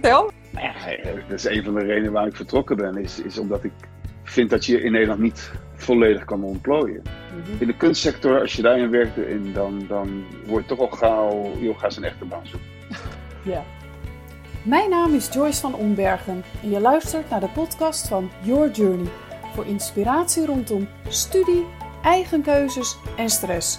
vertel. Nou ja, dat is een van de redenen waarom ik vertrokken ben. Is, is omdat ik vind dat je in Nederland niet volledig kan ontplooien. Mhm. In de kunstsector, als je daarin werkt, in, dan, dan wordt toch al gauw, joh, ga eens een echte baan zoeken. Ja. Mijn naam is Joyce van Ombergen en je luistert naar de podcast van Your Journey. Voor inspiratie rondom studie, eigen keuzes en stress.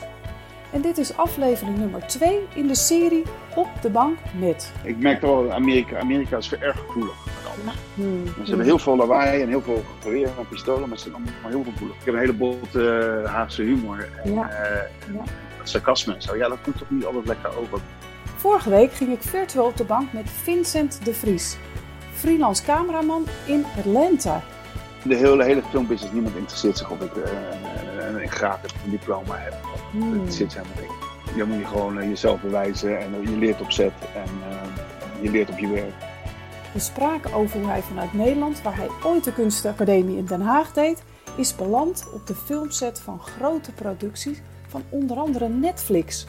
En dit is aflevering nummer 2 in de serie Op de bank met. Ik merk wel, Amerika, Amerika is erg gevoelig alles. Hmm. Ze hebben heel veel lawaai en heel veel geweer en pistolen, maar ze zijn allemaal heel gevoelig. Ik heb een hele botte uh, Haagse humor en Ja. eh, Ja. sarcasme en zo. Ja, dat komt toch niet altijd lekker over. Vorige week ging ik virtueel op de bank met Vincent de Vries, freelance cameraman in Atlanta. De hele, hele filmbusiness, niemand interesseert zich of ik eh, een, graad een diploma heb. Hmm. Dat zit helemaal niet. Je moet je gewoon eh, jezelf bewijzen en eh, je leert op zet en eh, je leert op je werk. We spraken over hoe hij vanuit Nederland, waar hij ooit de kunstacademie in Den Haag deed, is beland op de filmset van grote producties van onder andere Netflix.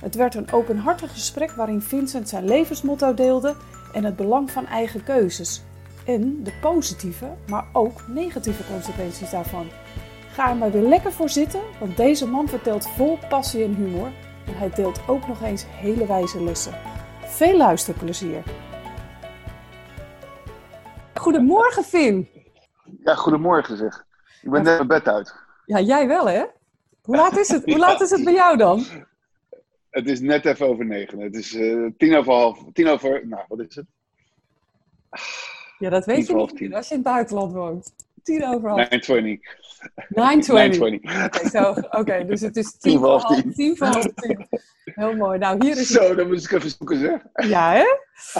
Het werd een openhartig gesprek waarin Vincent zijn levensmotto deelde en het belang van eigen keuzes. En de positieve, maar ook negatieve consequenties daarvan. Ga er maar weer lekker voor zitten, want deze man vertelt vol passie en humor en hij deelt ook nog eens hele wijze lessen. Veel luisterplezier! Goedemorgen, Vin. Ja, goedemorgen zeg. Ik ben net mijn bed uit. Ja, jij wel, hè? Hoe laat is het, Hoe laat is het bij jou dan? Het is net even over negen. Het is eh, tien over half. Tien over. Nou, wat is het? Ja, dat weet je niet als je in het buitenland woont. Tien over half. 920. 920. 920. Oké. Oké, dus het is Tien voor half tien. tien. voor half tien. Heel mooi. Nou, hier is Zo, dan moest ik even zoeken zeg. Ja, hè?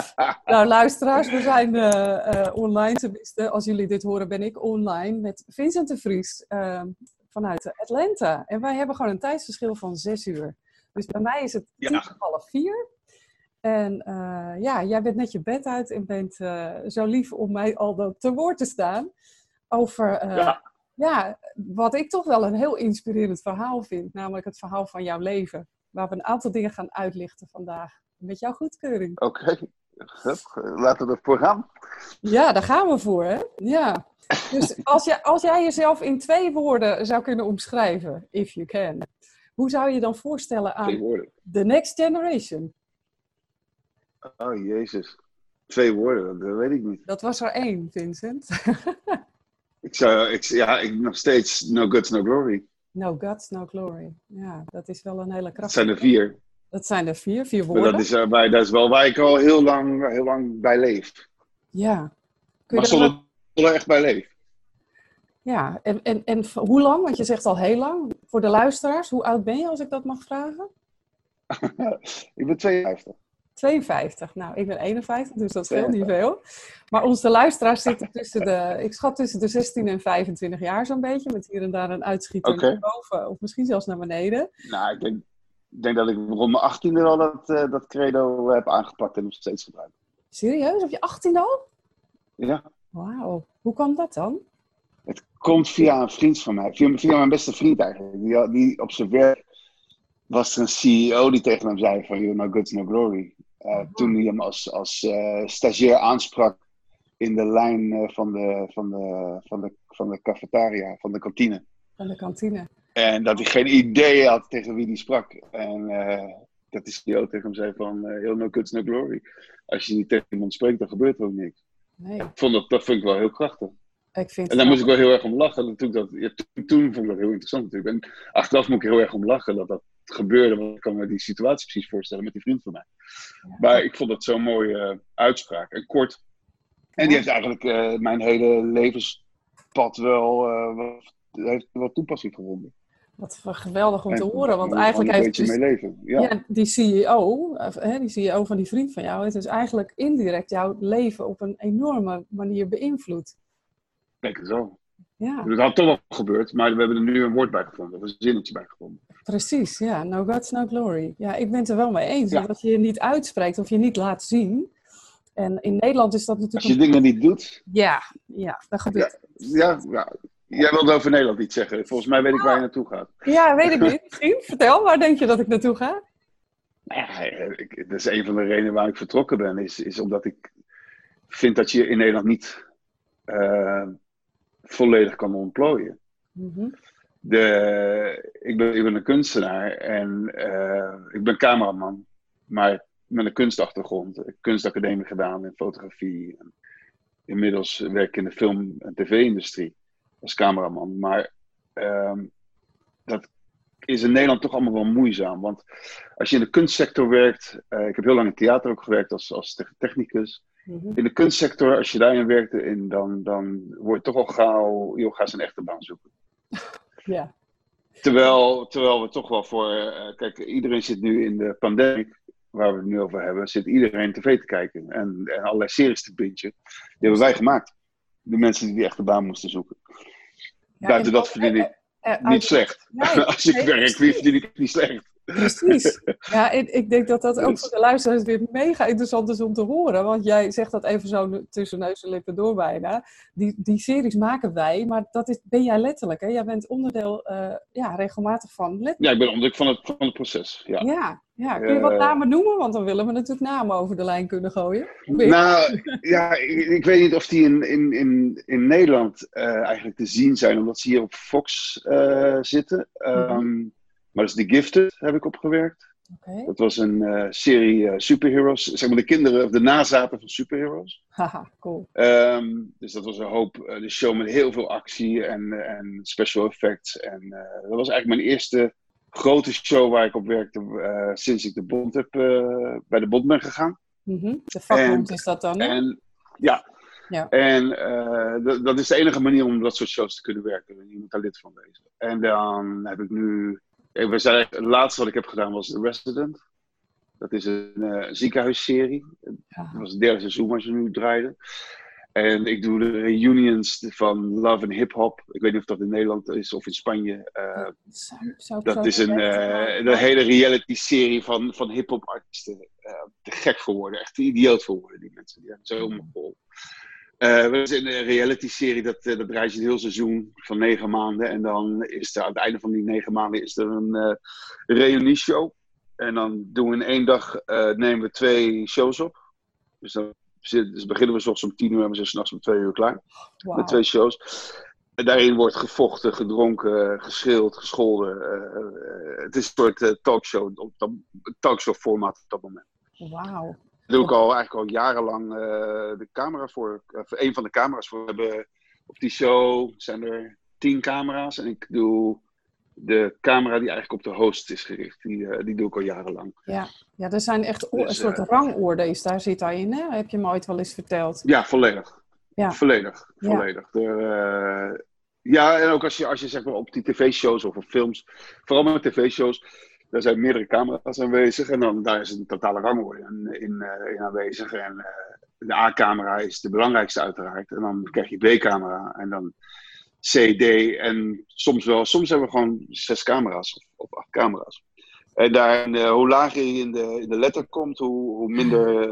Nou, luisteraars, we zijn eh, eh, online. Tenminste, als jullie dit horen, ben ik online met Vincent de Vries eh, vanuit Atlanta. En wij hebben gewoon een tijdsverschil van zes uur. Dus bij mij is het Ja. tien voor half vier. En ja, jij bent net je bed uit en bent zo lief om mij al dan te woord te staan over eh, Ja. ja, wat ik toch wel een heel inspirerend verhaal vind. Namelijk het verhaal van jouw leven. Waar we een aantal dingen gaan uitlichten vandaag. Met jouw goedkeuring. Oké. Laten we ervoor gaan. Ja, daar gaan we voor, hè? Ja. Dus als, je, als jij jezelf in twee woorden zou kunnen omschrijven, if you can, hoe zou je dan voorstellen aan the next generation? Oh, jezus. Twee woorden, dat weet ik niet. Dat was er één, Vincent. Ik zou, ik, ja, ik nog steeds no guts, no glory. no guts, no glory. Ja, dat is wel een hele Dat krachtige. zijn er vier. Dat zijn er vier, vier Maar woorden. dat is, eh, bij, dat is wel waar ik al heel lang, heel lang bij leef. Ja. Kun je Maar zonder echt bij leef. Ja, en, en, en hoe lang? Want je zegt al heel lang. Voor de luisteraars, hoe oud ben je als ik dat mag vragen? ik ben 52. 52. Nou, ik ben 51, dus dat scheelt niet veel. Maar onze luisteraars zitten tussen de, ik schat tussen de 16 en 25 jaar zo'n beetje. Met hier en daar een uitschieter naar boven of misschien zelfs naar beneden. Nou, ik denk, ik denk dat ik rond mijn 18e al dat, eh, dat credo heb aangepakt en nog steeds gebruik. Serieus? Op je 18 al? Ja. Wauw. Hoe kwam dat dan? Het komt via een vriend van mij. Via, via mijn beste vriend eigenlijk. Die, die op zijn werk was er een CEO die tegen hem zei van, no good, no glory. Eh, toen hij hem als, als eh, stagiair aansprak in de lijn eh, van, de, van, de, van, de, van de cafetaria, van de kantine. Van de kantine. En dat hij geen idee had tegen wie die sprak. En dat die CEO tegen hem zei van, you're no good, no glory. Als je niet tegen iemand spreekt, dan gebeurt er ook niks. Nee, Ik vond dat, dat vind ik wel heel krachtig. ik vind En daar moest ik wel heel erg om lachen. Toen, dat, ja, toen, toen vond ik dat heel interessant natuurlijk. En achteraf moet ik heel erg om lachen dat dat gebeurde. Want ik kan me die situatie precies voorstellen met die vriend van mij. Maar ik vond dat zo'n mooie eh, uitspraak. En kort. En die heeft eigenlijk eh, mijn hele levenspad wel, eh, heeft wel toepassing gevonden. Wat geweldig om te En horen. Want eigenlijk heeft dus- mee leven. Ja, Ja, die CEO, hè, die CEO van die vriend van jou, heeft dus eigenlijk indirect jouw leven op een enorme manier beïnvloed. kijk zo. Ja, Dat had toch wel gebeurd, maar we hebben er nu een woord bij gevonden. Of een zinnetje bij gevonden. Precies. Ja, no guts, no glory. Ja, ik ben het er wel mee eens. Ja. Dat je je niet uitspreekt of je niet laat zien. En in Nederland is dat Als natuurlijk... je dingen niet doet, Ja, ja, dat gebeurt. ja, ja. Jij wilde over Nederland iets zeggen. Volgens mij weet ik waar je naartoe gaat. Ja, weet ik niet. Misschien. Vertel, waar denk je dat ik naartoe ga? Nou ja, ik, dat is een van de redenen waarom ik vertrokken ben. Is, is omdat ik vind dat je in Nederland niet uh, volledig kan ontplooien. Mhm. De, ik, ben, ik ben een kunstenaar en uh, ik ben cameraman, maar met een kunstachtergrond. Kunstacademie gedaan in fotografie. En inmiddels werk ik in de film- en tv-industrie als cameraman. Maar uh, dat is in Nederland toch allemaal wel moeizaam. Want als je in de kunstsector werkt, uh, ik heb heel lang in theater ook gewerkt als, als technicus. Mhm. In de kunstsector, als je daarin werkte, in, dan, dan word je toch al gauw, joh, ga eens een echte baan zoeken. Ja. Terwijl, terwijl we toch wel voor, uh, kijk, iedereen zit nu in de pandemie, waar we het nu over hebben, zit iedereen tv te kijken en, en allerlei series te bingen. Die hebben wij gemaakt. De mensen die die echte baan moesten zoeken. Ja, Buiten en dat verdien ik eh, eh, niet slecht. Als ik werk, verdien ik niet slecht. Precies. Ja, ik, ik denk dat dat ook Dus- voor de luisteraars weer mega interessant is om te horen. Want jij zegt dat even zo tussen neus en lippen door bijna. Die, die series maken wij, maar dat is, ben jij letterlijk. Hè? Jij bent onderdeel eh, ja, regelmatig van. Let Ja, ik ben onderdeel van het, van het proces. Ja. ja. Ja, kun je wat Eh. namen noemen? Want dan willen we natuurlijk namen over de lijn kunnen gooien. Nou, ja, ik, ik weet niet of die in, in, in, in Nederland eh, eigenlijk te zien zijn, omdat ze hier op Fox zitten. Ehm, Maar dat is The Gifted, heb ik opgewerkt. Oké. Dat was een eh, serie eh, superheroes, zeg maar de kinderen of de nazaten van superheroes. Haha, cool. Ehm, dus dat was een hoop, eh, de show met heel veel actie en, en special effects. En dat was eigenlijk mijn eerste grote show waar ik op werkte sinds ik de bond heb, bij de bond ben gegaan. Mhm. De vakbond En- is dat dan, hè? En ja, Ja. en dat- is de enige manier om dat soort shows te kunnen werken. Je moet daar lid van wezen. En dan heb ik nu, we zijn, het laatste wat ik heb gedaan was The Resident. Dat is een eh, ziekenhuisserie. Dat was het derde seizoen waar ze nu draaiden. En ik doe de reunions van Love and Hip Hop. Ik weet niet of dat in Nederland is of in Spanje. Eh, Zou, zou ik dat is een, eh, een hele reality-serie van, van hip-hop artiesten. Te gek voor worden, echt te idioot voor worden, die mensen. Die hebben het zo helemaal Eh, we zijn een reality-serie, dat, eh, dat draait je een heel seizoen van negen maanden. En dan is er aan het einde van die negen maanden is er een eh reunie-show. En dan doen we in één dag, nemen we twee shows op. Dus dan zit- dus beginnen we 's ochtends om tien uur en we zijn s'nachts om twee uur klaar met twee shows. En daarin wordt gevochten, gedronken, geschild, gescholden. Het is een soort talkshow, op talkshow format op dat moment. Wauw. Daar doe ik al eigenlijk al jarenlang eh, de camera voor. Of een van de camera's voor. We hebben op die show zijn er tien camera's. En ik doe de camera die eigenlijk op de host is gericht. Die, eh, die doe ik al jarenlang. Ja. ja, er zijn echt o- een Dus, soort eh, rangorde's daar zit daarin, hè? Heb je me ooit wel eens verteld. Ja, volledig. Ja. Volledig. Ja. volledig. Er, eh, ja, en ook als je, als je zeg maar op die tv-shows of op films, vooral met tv-shows, daar zijn meerdere camera's aanwezig en dan daar is een totale rangorde in, in, eh, in aanwezig. En eh, de A-camera is de belangrijkste uiteraard. En dan krijg je B-camera en dan C, D en soms wel, soms hebben we gewoon zes camera's of, of acht camera's. En daar, eh, hoe lager je in de, in de letter komt, hoe, hoe minder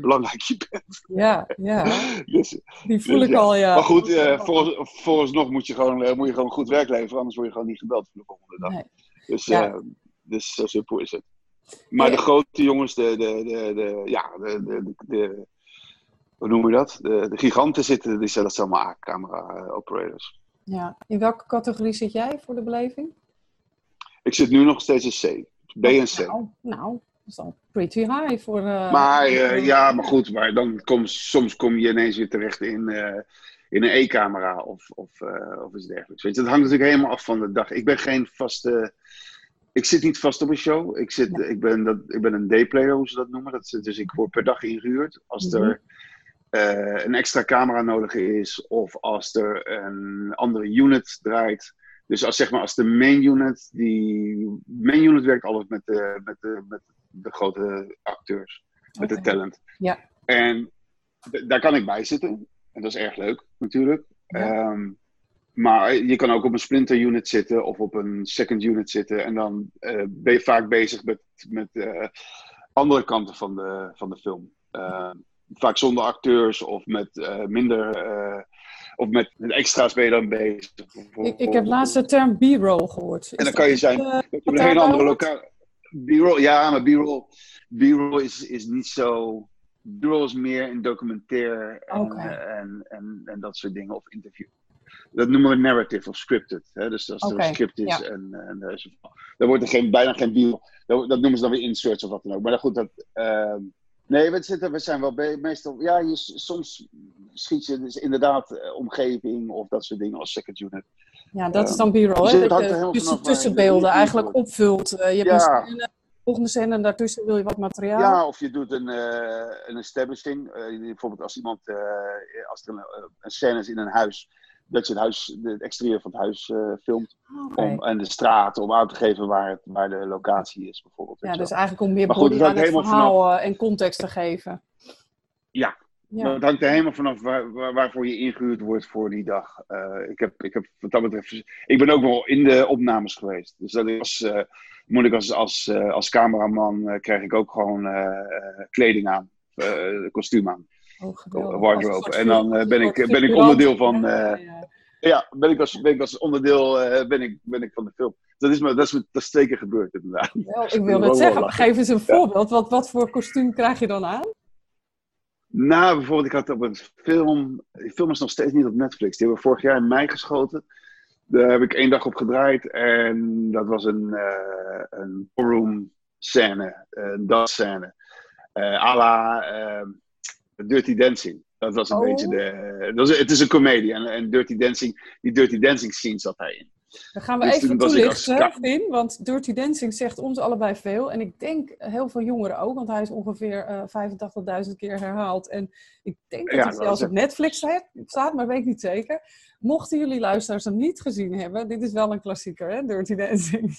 belangrijk je bent. Ja, ja. Dus, Die voel Dus ik ja. al, ja. maar goed, eh, volgens, vooralsnog moet je, gewoon, moet je gewoon goed werk leveren, anders word je gewoon niet gebeld voor de volgende dag. Nee. Dus, Ja. Eh, dus zo simpel is het. Maar de grote jongens, de, de, de, de, ja, de, de, hoe noemen we dat? De, giganten zitten, die zijn, dat zijn allemaal A-camera-operators. Ja. In welke categorie zit jij voor de beleving? Ik zit nu nog steeds in C. B en C. Nou, nou, dat is dan pretty high voor... eh, Maar eh, ja, maar goed, maar dan kom, soms kom je ineens weer terecht in, eh, in een E-camera of, of, eh, of iets dergelijks. Weet je, dat hangt natuurlijk helemaal af van de dag. Ik ben geen vaste. Ik zit niet vast op een show. Ik, zit, ik, ben, dat, ik ben een dayplayer, hoe ze dat noemen. Dat, is- dus ik word per dag ingehuurd. Als Mhm. er eh, een extra camera nodig is, of als er een andere unit draait. Dus als, zeg maar, als de main unit, die main unit werkt altijd met de, met de, met de grote acteurs met de talent. Ja. En daar kan ik bij zitten. En dat is erg leuk, natuurlijk. Ja. Ehm, maar je kan ook op een splinter unit zitten of op een second unit zitten. En dan eh, ben je vaak bezig met, met eh, andere kanten van de, van de film. Ehm, vaak zonder acteurs of met eh, minder. eh, of met, met extra's ben je dan bezig. Ik, ik heb laatst de term B-roll gehoord. Is En dan kan je zijn. eh, op een hele andere locatie. B-roll, ja, maar B-roll, B-roll is, is niet zo. B-roll is meer in documentair en, en, en, en dat soort dingen, of interview. Dat noemen we narrative of scripted. Hè? Dus als er Oké, een script is ja. en, en er is dan wordt er geen, bijna geen B-roll. Dat, dat noemen ze dan weer inserts of wat dan ook. Maar goed, dat, ehm, nee, we, zitten, we zijn wel be- meestal. Ja, je, soms schiet je dus inderdaad eh, omgeving of dat soort dingen als second unit. Ja, dat is Ehm, dan b-roll, dus hè? Dat je tussen, tussenbeelden eigenlijk opvult. Eh, je hebt Ja. een scène, volgende scène en daartussen wil je wat materiaal. Ja, of je doet een, eh, een establishing. Eh, bijvoorbeeld als iemand, eh, als er een, eh, een scène is in een huis, dat je het, huis, het exterieur van het huis eh, filmt. Oké. Om, en de straat, om aan te geven waar, het, waar de locatie is, bijvoorbeeld. Ja, dus eigenlijk om meer body aan het verhaal eh, en context te geven. Ja. Ja. Maar het hangt er helemaal vanaf waar, waar- waarvoor je ingehuurd wordt voor die dag. Eh, ik, heb, ik heb wat dat betreft. Ik ben ook wel in de opnames geweest. Dus dat is. eh, moet ik als, als, als cameraman krijg ik ook gewoon kleding aan, kostuum aan. Oh, wardrobe. En dan, eh, ben ik- ben ik onderdeel van, Ja, eh, ja. Ben ik als, ben ik als onderdeel eh, ben ik, ben ik van de film. Dat is, me, dat, is me, dat is twee keer gebeurd, inderdaad. Wel, ik wil net zeggen, geef eens een voorbeeld. Wat, wat voor kostuum krijg je dan aan? Nou, bijvoorbeeld, ik had op een film. Die film is nog steeds niet op Netflix. Die hebben we vorig jaar in mei geschoten. Daar heb ik één dag op gedraaid. En dat was een, eh een ballroom scène. Een dansscène. eh à la Dirty Dancing. Dat was een Oh. beetje de. Dat was, het is een comedie. En, en Dirty Dancing, die Dirty Dancing scene zat daarin. Dan gaan we Dus even als toelichten, ka- Vin. Want Dirty Dancing zegt ons allebei veel. En ik denk heel veel jongeren ook. Want hij is ongeveer eh 85.000 keer herhaald. En ik denk dat Ja, hij zelfs op Netflix staat, staat, maar weet ik niet zeker. Mochten jullie luisteraars hem niet gezien hebben. Dit is wel een klassieker, hè? Dirty Dancing.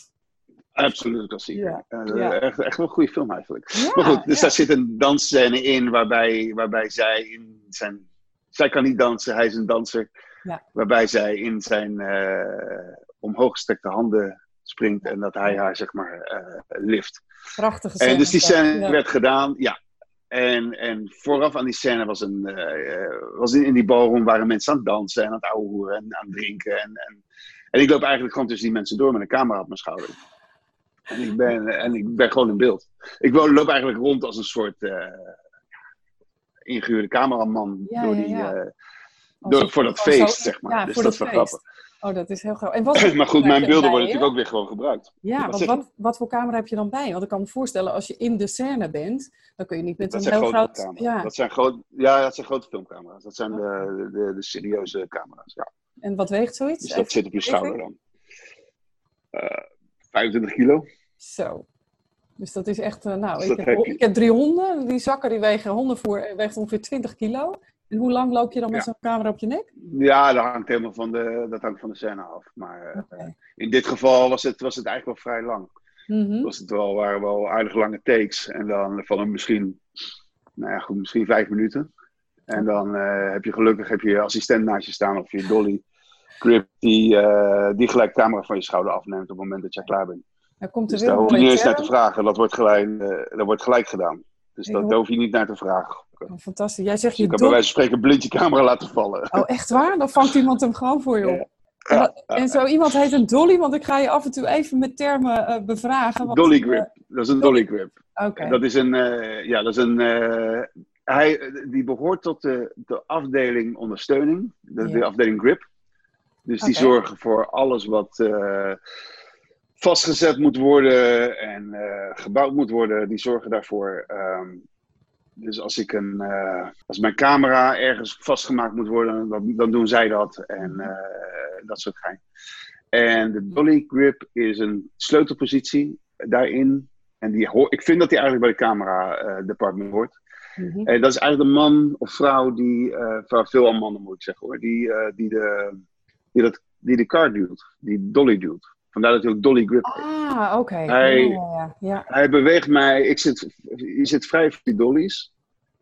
Absoluut klassieker. Ja, Eh, ja. Echt, echt wel een goede film eigenlijk. Ja, Maar goed, dus daar zit een dansscène in waarbij, waarbij zij in zijn. Zij kan niet dansen, hij is een danser. Ja. Waarbij zij in zijn eh omhooggestrekte handen springt en dat hij haar zeg maar eh, lift. Prachtige En dus die scène. scène werd gedaan, ja. En, en vooraf aan die scène was een. eh, eh, was in, in die ballroom waren mensen aan het dansen en aan het ouwehoeren en aan het drinken. En, en, en ik loop eigenlijk gewoon tussen die mensen door met een camera op mijn schouder. En ik ben, en ik ben gewoon in beeld. Ik loop eigenlijk rond als een soort eh ingehuurde cameraman Ja, door die, ja. eh, door, voor dat zo- feest, zeg maar. Dus dat is wel grappig. Oh, dat is heel grappig. En wat Maar goed, mijn beelden bij worden natuurlijk ook weer gewoon gebruikt. Ja, Wat want wat, wat voor camera heb je dan bij? Want ik kan me voorstellen, als je in de scène bent, dan kun je niet met Dat een heel grote groot... Ja, Dat zijn groot, ja, dat zijn grote filmcamera's. Dat zijn de, de, de serieuze camera's. Ja. en wat weegt zoiets? Dus dat Even zit op je schouder dan. Eh 25 kilo. Zo. Dus dat is echt, eh, nou, Dus ik heb, ik heb drie honden. Die zakken die wegen, hondenvoer weegt ongeveer 20 kilo. En hoe lang loop je dan met Ja. zo'n camera op je nek? Ja, dat hangt helemaal van de, dat hangt van de scène af. Maar eh, in dit geval was het, was het eigenlijk wel vrij lang. Mhm. Was het wel, waren wel aardig lange takes. En dan van een misschien, nou ja, goed, misschien vijf minuten. En dan eh, heb je gelukkig heb je je assistent naast je staan of je dolly grip die, eh, die gelijk de camera van je schouder afneemt op het moment dat jij klaar bent. Dan komt er Dus daar hoef je niet eens naar te vragen. Dat wordt gelijk, eh, dat wordt gelijk gedaan. Dus Ik dat, hoor- daar hoef je niet naar te vragen. Oh, fantastisch. Jij zegt Dus je je kan bij wijze van spreken blind je camera laten vallen. Oh, echt waar? Dan vangt iemand hem gewoon voor je op. En, zo iemand heet een dolly, want ik ga je af en toe even met termen eh, bevragen. want, Dolly grip. Dat is een dolly grip. Oké. Dat is een, ja, dat is een, hij, die behoort tot de, de afdeling ondersteuning, de, afdeling grip. Dus die zorgen voor alles wat eh, vastgezet moet worden en eh, gebouwd moet worden. Die zorgen daarvoor. Ehm, dus als ik een, eh, als mijn camera ergens vastgemaakt moet worden, dan, dan doen zij dat en dat soort gein. En de dolly grip is een sleutelpositie daarin. En die hoor, ik vind dat die eigenlijk bij de camera department hoort. Mhm. En dat is eigenlijk een man of vrouw die, van veel aan mannen moet ik zeggen hoor, die, die, de, die, dat, die de car duwt, die dolly duwt. Vandaar dat hij ook dolly grip heet. Ah, oké. Hij- Ja, ja, ja. Hij beweegt mij, ik zit, je zit vrij voor die dollies.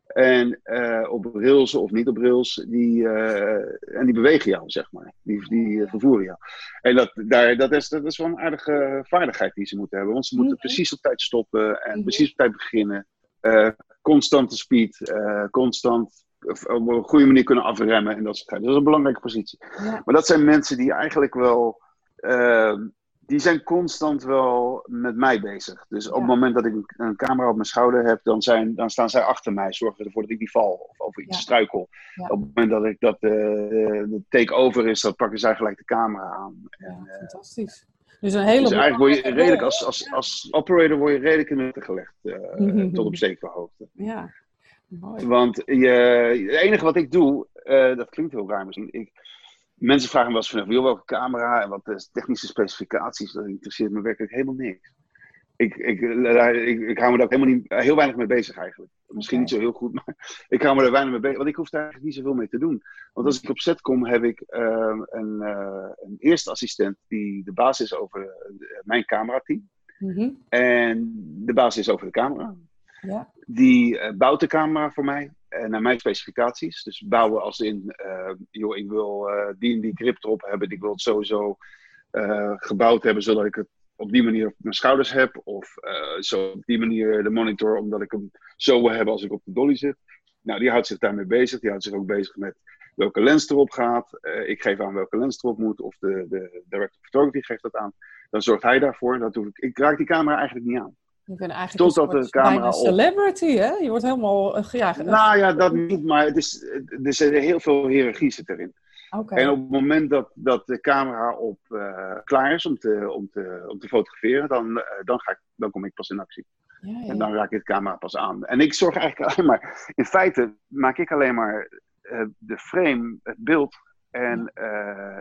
En eh, op rails of niet op rails, die, eh, en die bewegen jou, zeg maar. Die, die eh, vervoeren jou. En dat, daar, dat, is, dat is wel een aardige vaardigheid die ze moeten hebben. Want ze moeten Mhm. precies op tijd stoppen en Mhm. precies op tijd beginnen. Eh, constante speed, constant op een goede manier kunnen afremmen en dat soort dingen. Dat is een belangrijke positie. Ja. Maar dat zijn mensen die eigenlijk wel, eh, die zijn constant wel met mij bezig. Dus op Ja. het moment dat ik een, camera op mijn schouder heb, dan, zijn, dan staan zij achter mij, zorgen ervoor dat ik niet val of over iets Ja. struikel. Ja. Op het moment dat ik dat eh, de take-over is, dan pakken zij gelijk de camera aan. Ja, fantastisch. Dus een hele Dus eigenlijk word je redelijk als, als, als operator word je redelijk in de witte gelegd, eh, tot op zekere hoogte. Ja, mooi. Want je, het enige wat ik doe, eh, dat klinkt heel raar misschien. Ik, mensen vragen me wel eens van, joh, welke camera en wat is technische specificaties. Dat interesseert me werkelijk helemaal niks. Ik, ik, daar- ik, ik hou me daar ook helemaal niet, heel weinig mee bezig eigenlijk. Misschien niet zo heel goed, maar ik hou me er weinig mee bezig. Want ik hoef daar eigenlijk niet zoveel mee te doen. Want als ik op set kom, heb ik eh, een, eh, een eerste assistent die de baas is over eh, mijn camerateam. Mhm. En de baas is over de camera. Die eh, bouwt de camera voor mij eh, naar mijn specificaties. Dus bouwen als in, eh, joh, ik wil die en die grip erop hebben. Ik wil het sowieso gebouwd hebben zodat ik het op die manier op mijn schouders heb. Of zo op die manier de monitor, omdat ik hem zo wil hebben als ik op de dolly zit. Nou, die houdt zich daarmee bezig. Die houdt zich ook bezig met welke lens erop gaat. Ik geef aan welke lens erop moet. Of de, de director of photography geeft dat aan. Dan zorgt hij daarvoor. Dat ik, ik raak die camera eigenlijk niet aan. Je bent eigenlijk Totdat een de camera op- celebrity, hè? Je wordt helemaal... eh, ja, Nou ja, dat niet, maar het is, er zit heel veel hiërarchie zit erin. Oké. En op het moment dat, dat de camera op, eh, klaar is om te, om te, om te fotograferen, dan, eh, dan, ga ik, dan kom ik pas in actie. Ja, ja, En dan raak ik de camera pas aan. En ik zorg eigenlijk alleen maar, in feite maak ik alleen maar de frame, het beeld en,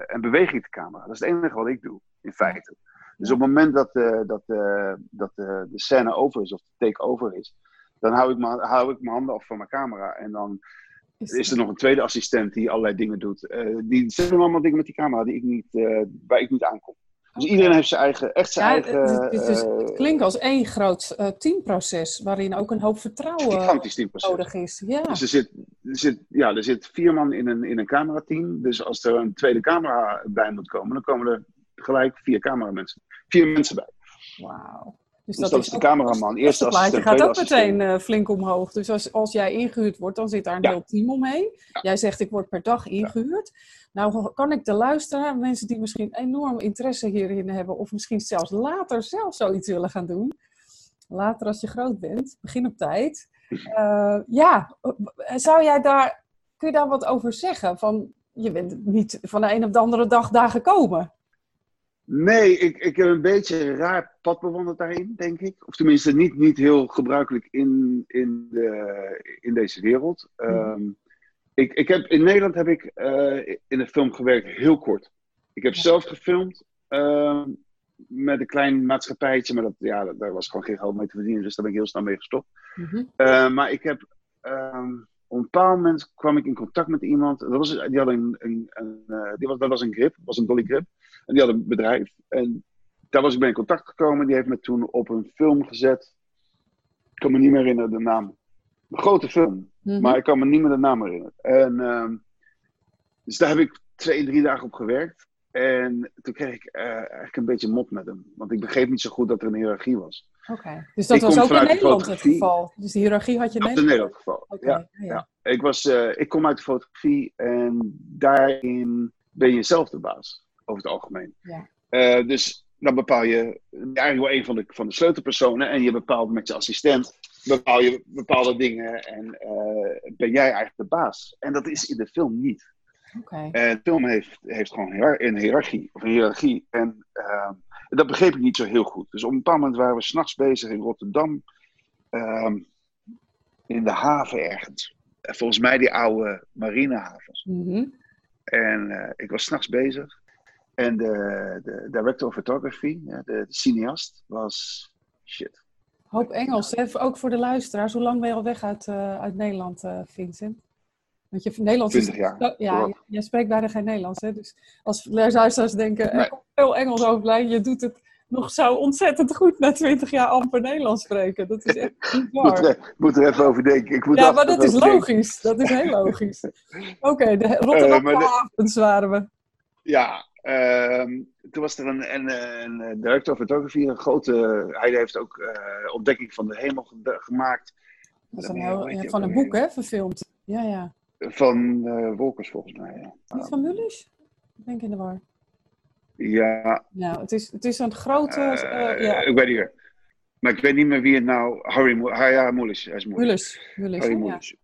en beweeg ik de camera. Dat is het enige wat ik doe, in feite. Dus op het moment dat, eh, dat, eh, dat eh, de scène over is, of de take over is, dan hou ik, mijn, hou ik mijn handen af van mijn camera. En dan is er nog een tweede assistent die allerlei dingen doet. Die ze doen allemaal dingen met die camera die ik niet, waar ik niet aankom. Dus iedereen heeft zijn eigen, echt zijn Ja, eigen... het, het, is- het klinkt als één groot teamproces, waarin ook een hoop vertrouwen nodig is. Ja, Dus er zit, er, zit, ja, er zit vier man in een, in een camerateam. Dus als er een tweede camera bij moet komen, dan komen er gelijk vier cameramensen. Vier mensen bij. wauw. Dus, Dus dat is de cameraman, eerste assistent, gaat ook meteen eh, flink omhoog. Dus als, als jij ingehuurd wordt, dan zit daar een Ja. heel team omheen. Ja. Jij zegt, ik word per dag ingehuurd. Nou, kan ik de luisteraar, mensen die misschien enorm interesse hierin hebben... of misschien zelfs later zelf zoiets willen gaan doen... later als je groot bent, begin op tijd... Eh, ja, zou jij daar, kun je daar wat over zeggen? Van, je bent niet van de een op de andere dag daar gekomen. Nee, ik, ik heb een beetje een raar pad bewandeld daarin, denk ik. Of tenminste, niet, niet heel gebruikelijk in, in, de, in deze wereld. Ehm, ik, ik heb, in Nederland heb ik eh, in een film gewerkt heel kort. Ik heb Ja. zelf gefilmd ehm, met een klein maatschappijtje, maar dat, ja, daar was gewoon geen geld mee te verdienen, dus daar ben ik heel snel mee gestopt. Mhm. Eh, maar ik heb. ehm, op een bepaald moment kwam ik in contact met iemand. Dat was, die had een, een, een, eh, die was, dat was een grip, was een dolly grip. En die had een bedrijf. En daar was ik mee in contact gekomen. Die heeft me toen op een film gezet. Ik kan me niet meer herinneren de naam. Een grote film. Mhm. Maar ik kan me niet meer de naam herinneren. En, ehm, dus daar heb ik twee, drie dagen op gewerkt. En toen kreeg ik eh, eigenlijk een beetje mot met hem. Want ik begreep niet zo goed dat er een hiërarchie was. Oké, dus dat Ik was ook in Nederland het geval. Dus de hiërarchie had je in is in Nederland. Nederland het geval. Ja. ja. Ja, ik, was, eh, ik kom uit de fotografie en daarin ben je zelf de baas, over het algemeen. Ja. Eh, dus dan bepaal je eigenlijk wel een van de, van de sleutelpersonen en je bepaalt met je assistent bepaal je bepaalde dingen en eh, ben jij eigenlijk de baas. En dat is in de film niet. En de film heeft, heeft gewoon een hiërarchie. Of een hiërarchie. En eh, dat begreep ik niet zo heel goed. Dus op een bepaald moment waren we s'nachts bezig in Rotterdam. ehm, in de haven ergens. Eh, Volgens mij die oude marinehavens. Mhm. En eh, ik was s'nachts bezig. En de, de director of photography, ja, de, de cineast, was shit. Hoop Engels, hè? ook voor de luisteraars. Hoe lang ben je al weg uit, eh, uit Nederland, eh, Vincent? Want je Nederlands 20 jaar. Ja, jij spreekt bijna geen Nederlands. Hè? Dus als luisteraars denken, er Nee. komt veel Engels overblijven. Je doet het nog zo ontzettend goed na 20 jaar amper Nederlands spreken. Dat is echt niet Ik moet, waar. er, moet er even over denken. Ik moet Ja, maar dat is denken. logisch. Dat is heel logisch. Oké, de Rotterdam maar de- havens waren we. Ja, toen was er een, een, een, director of photography, een grote. Hij heeft ook eh, ontdekking van de hemel ge- gemaakt. Dat is een Nee, heel- ja, die van een boek, hè, verfilmd. Ja, ja. Van eh Wolkers volgens mij. Ja. Niet van Mullis? Ik denk in de war. Ja. Nou, het is, het is een grote... eh, ja. Ik weet niet meer. Maar ik weet niet meer wie het nou... Harry Mo- ja. Hij is. Mullis. Mullis, Harry ja. Moelis.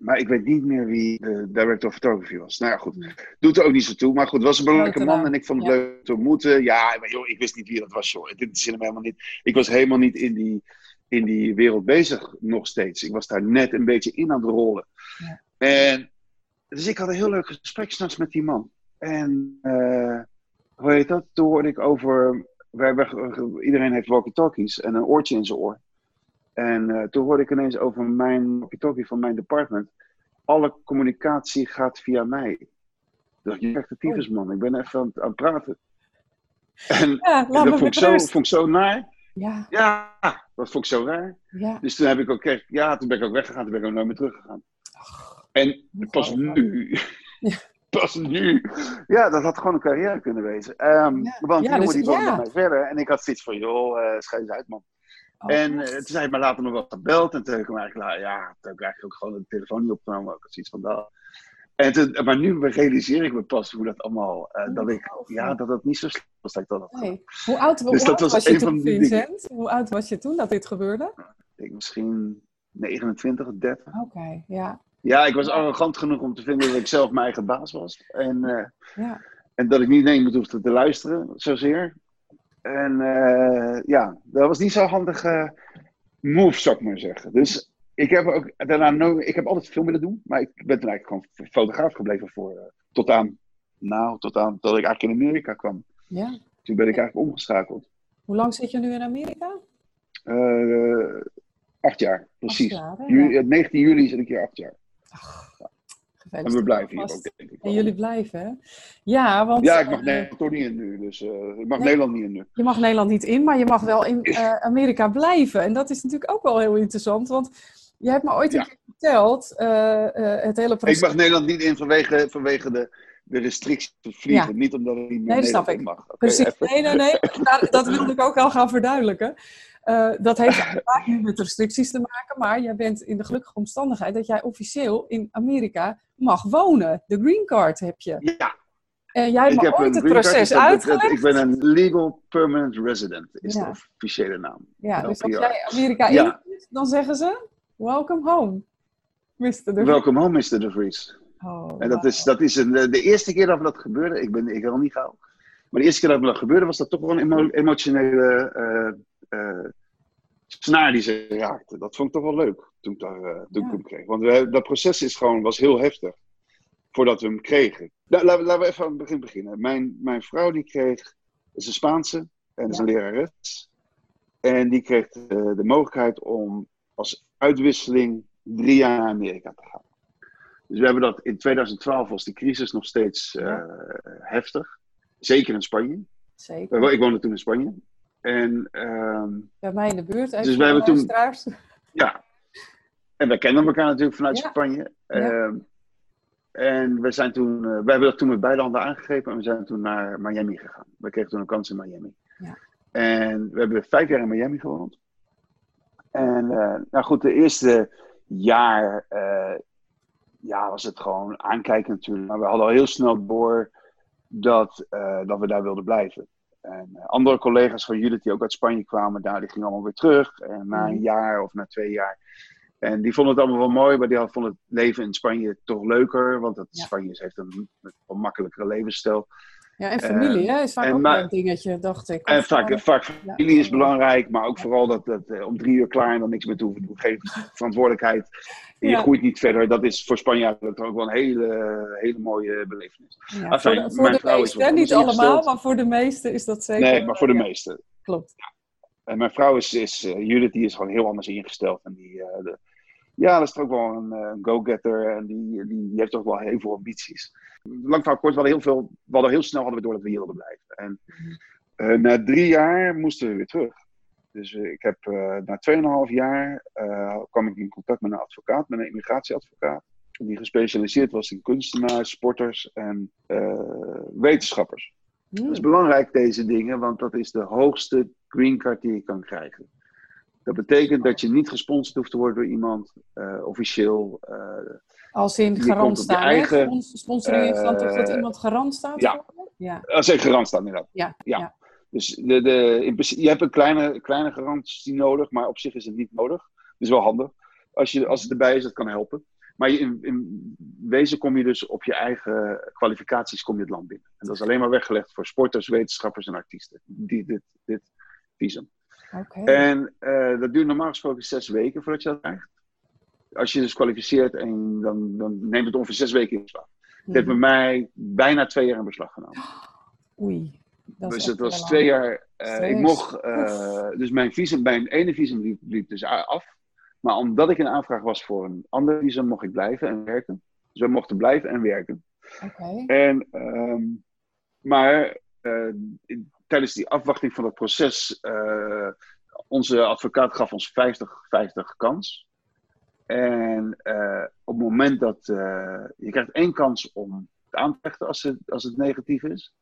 Maar ik weet niet meer wie de director of photography was. Nou ja, goed. Doet er ook niet zo toe. Maar goed, het was een belangrijke man en ik vond het ja. leuk te ontmoeten. Ja, maar joh, ik wist niet wie dat was, joh. Dit hem helemaal niet. Ik was helemaal niet in die, in die wereld bezig nog steeds. Ik was daar net een beetje in aan het rollen. Ja. En, dus ik had een heel leuk gesprek s'nachts met die man. En, eh, hoe heet dat? Toen hoorde ik over... Wij, wij- iedereen heeft walkie-talkies en een oortje in zijn oor. En eh, toen hoorde ik ineens over mijn walkie-talkie van mijn department. Alle communicatie gaat via mij. Dacht, je krijgt de tyfus, man. Ik ben even aan het, aan het praten. En, Ja, en dat vond ik, zo, vond ik zo naar. Ja, Ja, dat vond ik zo raar. ja. Dus toen heb ik ook echt, ja, toen ben ik ook weggegaan. Toen ben ik ook nooit meer teruggegaan. En pas nu, Ja. pas nu, ja, dat had gewoon een carrière kunnen wezen. Ehm. Want die jongen dus- die woonde mij verder. En ik had zoiets van, joh, schijt eens uit, man. Oh, En eh, toen zei hij me later nog wel gebeld. En toen heb ik hem eigenlijk, ja, toen heb ik eigenlijk ook gewoon de telefoon niet opgenomen. Ik had zoiets van, dat. En toen, maar nu realiseer ik me pas hoe dat allemaal, eh, dat ik, ja, dat het niet zo slecht was dat ik dat had. Nee. Hoe oud, Dus dat oud was was je toen. Vincent? Hoe oud was je toen dat dit gebeurde? Ik misschien 29, 30. Oké, ja. Ja, ik was arrogant genoeg om te vinden dat ik zelf mijn eigen baas was. En, eh, ja. en dat ik niet naar iemand hoefde te luisteren, zozeer. En eh, ja, dat was niet zo'n handige move, zou ik maar zeggen. Dus ik heb ook daarna nooit, ik heb altijd veel willen doen, maar ik ben toen eigenlijk gewoon fotograaf gebleven voor, eh, tot aan, nou, tot aan, dat ik eigenlijk in Amerika kwam. ja. Toen ben ik eigenlijk omgeschakeld. Hoe lang zit je nu in Amerika? Eh, acht jaar, precies. Acht jaar, hè? Ju- Ja. eh, 19 juli zit ik hier acht jaar. En we blijven hier ook, denk ik. En jullie blijven, hè? Ja, want Ja, ik mag eh, Nederland toch niet in nu. Dus eh, ik mag Nee. Nederland niet in nu. je mag Nederland niet in, maar je mag wel in eh, Amerika blijven. En dat is natuurlijk ook wel heel interessant, want je hebt me ooit een Ja. keer verteld, het hele Ik proces... mag Nederland niet in vanwege, vanwege de, de restricties te vliegen. Ja. Niet omdat ik niet meer Nee, dat snap ik. mag. Precies, even. nee, nee, nee. Daar- dat wilde ik ook al gaan verduidelijken. Eh, dat heeft vaak niet met restricties te maken, maar jij bent in de gelukkige omstandigheid dat jij officieel in Amerika mag wonen. De green card heb je. Ja, En jij hebt heb ooit het proces uitgelegd. Ik ben een legal permanent resident, is Ja. de officiële naam. Ja, dus als jij Amerika Ja. in dan zeggen ze: Welcome home, Mr. De Vries. Welcome home, Mr. De Vries. Oh, En dat is, dat is een, de eerste keer dat dat gebeurde. Ik ben ik wil niet gauw. Maar de eerste keer dat me dat gebeurde, was dat toch wel een emo- emotionele eh, eh, snaar die ze raakte. Dat vond ik toch wel leuk toen ik, daar, eh, toen ik Ja. hem kreeg. Want we, dat proces is gewoon, was heel heftig voordat we hem kregen. Nou, laten, we- laten we even aan het begin beginnen. Mijn, mijn vrouw die kreeg, is een Spaanse en is een lerares. En die kreeg de, de mogelijkheid om als uitwisseling drie jaar naar Amerika te gaan. Dus we hebben dat in 2012 was die crisis nog steeds eh, Ja. heftig. Zeker in Spanje. Zeker. Eh, Ik woonde toen in Spanje. En ehm, Bij mij in de buurt. even Dus hebben toen- ja, en wij kennen elkaar natuurlijk vanuit Ja. Spanje. Ja. Ehm, en we zijn toen, eh, we hebben dat toen met beide handen aangegrepen en we zijn toen naar Miami gegaan. We kregen toen een kans in Miami. Ja. En we hebben vijf jaar in Miami gewoond. En eh, nou goed, de eerste jaar eh, ja, was het gewoon aankijken natuurlijk. Maar we hadden al heel snel door dat, dat we daar wilden blijven. En eh, andere collega's van Judith die ook uit Spanje kwamen, daar, die gingen allemaal weer terug. En na een Mhm. jaar of na twee jaar. En die vonden het allemaal wel mooi, maar die hadden- vonden het leven in Spanje toch leuker. Want het, Ja. Spanje heeft een, een makkelijkere levensstijl. Ja, en familie, hè? Is vaak en ook maar- een dingetje, dacht ik. En vaak, eh, ja. familie is belangrijk, maar ook vooral dat, dat eh, om drie uur klaar en dan niks meer te hoeven doen. Geen verantwoordelijkheid. En je groeit niet verder. Dat is voor Spanjaarden ook wel een hele, hele mooie belevenis. ja, Enfin, voor de, voor mijn de vrouw is niet allemaal, maar voor de meesten is dat zeker. Nee, maar voor de meesten. Klopt. En mijn vrouw is, is eh, Judith, die is gewoon heel anders ingesteld. En die, eh, de, ja, dat is toch wel een eh, go-getter. En die, die, die heeft toch wel heel veel ambities. Lang verhaal kort, we hadden heel, veel, we hadden heel snel hadden we door dat we hier wilden blijven. En eh, na drie jaar moesten we weer terug. Dus eh, ik heb na 2,5 jaar kwam ik in contact met een advocaat, met een immigratieadvocaat. Die gespecialiseerd was in kunstenaars, sporters en wetenschappers. Hmm. Dat is belangrijk, deze dingen, want dat is de hoogste green card die je kan krijgen. Dat betekent dat je niet gesponsord hoeft te worden door iemand, uh, officieel. Uh, Als in garant staan, eigen, Sponsoring dan toch dat iemand garant staat? Ja, Ja. Als ik garant staan, inderdaad. Ja. Ja. ja. Dus de, de, in principe, je hebt een kleine, kleine garantie nodig, maar op zich is het niet nodig. Het is wel handig. Als, je, als het erbij is, dat kan helpen. Maar in, in wezen kom je dus op je eigen kwalificaties kom je het land binnen. En dat is alleen maar weggelegd voor sporters, wetenschappers en artiesten. Die, dit, dit visum. En eh, dat duurt normaal gesproken zes weken voordat je dat krijgt. Als je dus kwalificeert, en dan, dan neemt het ongeveer zes weken in beslag. Het heeft bij mij bijna twee jaar in beslag genomen. Oei. Dat dus het was twee jaar. eh, ik mocht. eh, dus mijn visum, mijn ene visum liep, liep dus af. Maar omdat ik een aanvraag was voor een ander visum, mocht ik blijven en werken. Dus we mochten blijven en werken. Oké. En, ehm, maar in- tijdens die afwachting van het proces, eh, onze advocaat gaf ons 50-50 kans. En eh, op het moment dat eh, je krijgt één kans om het aan te vechten als het, als het negatief is.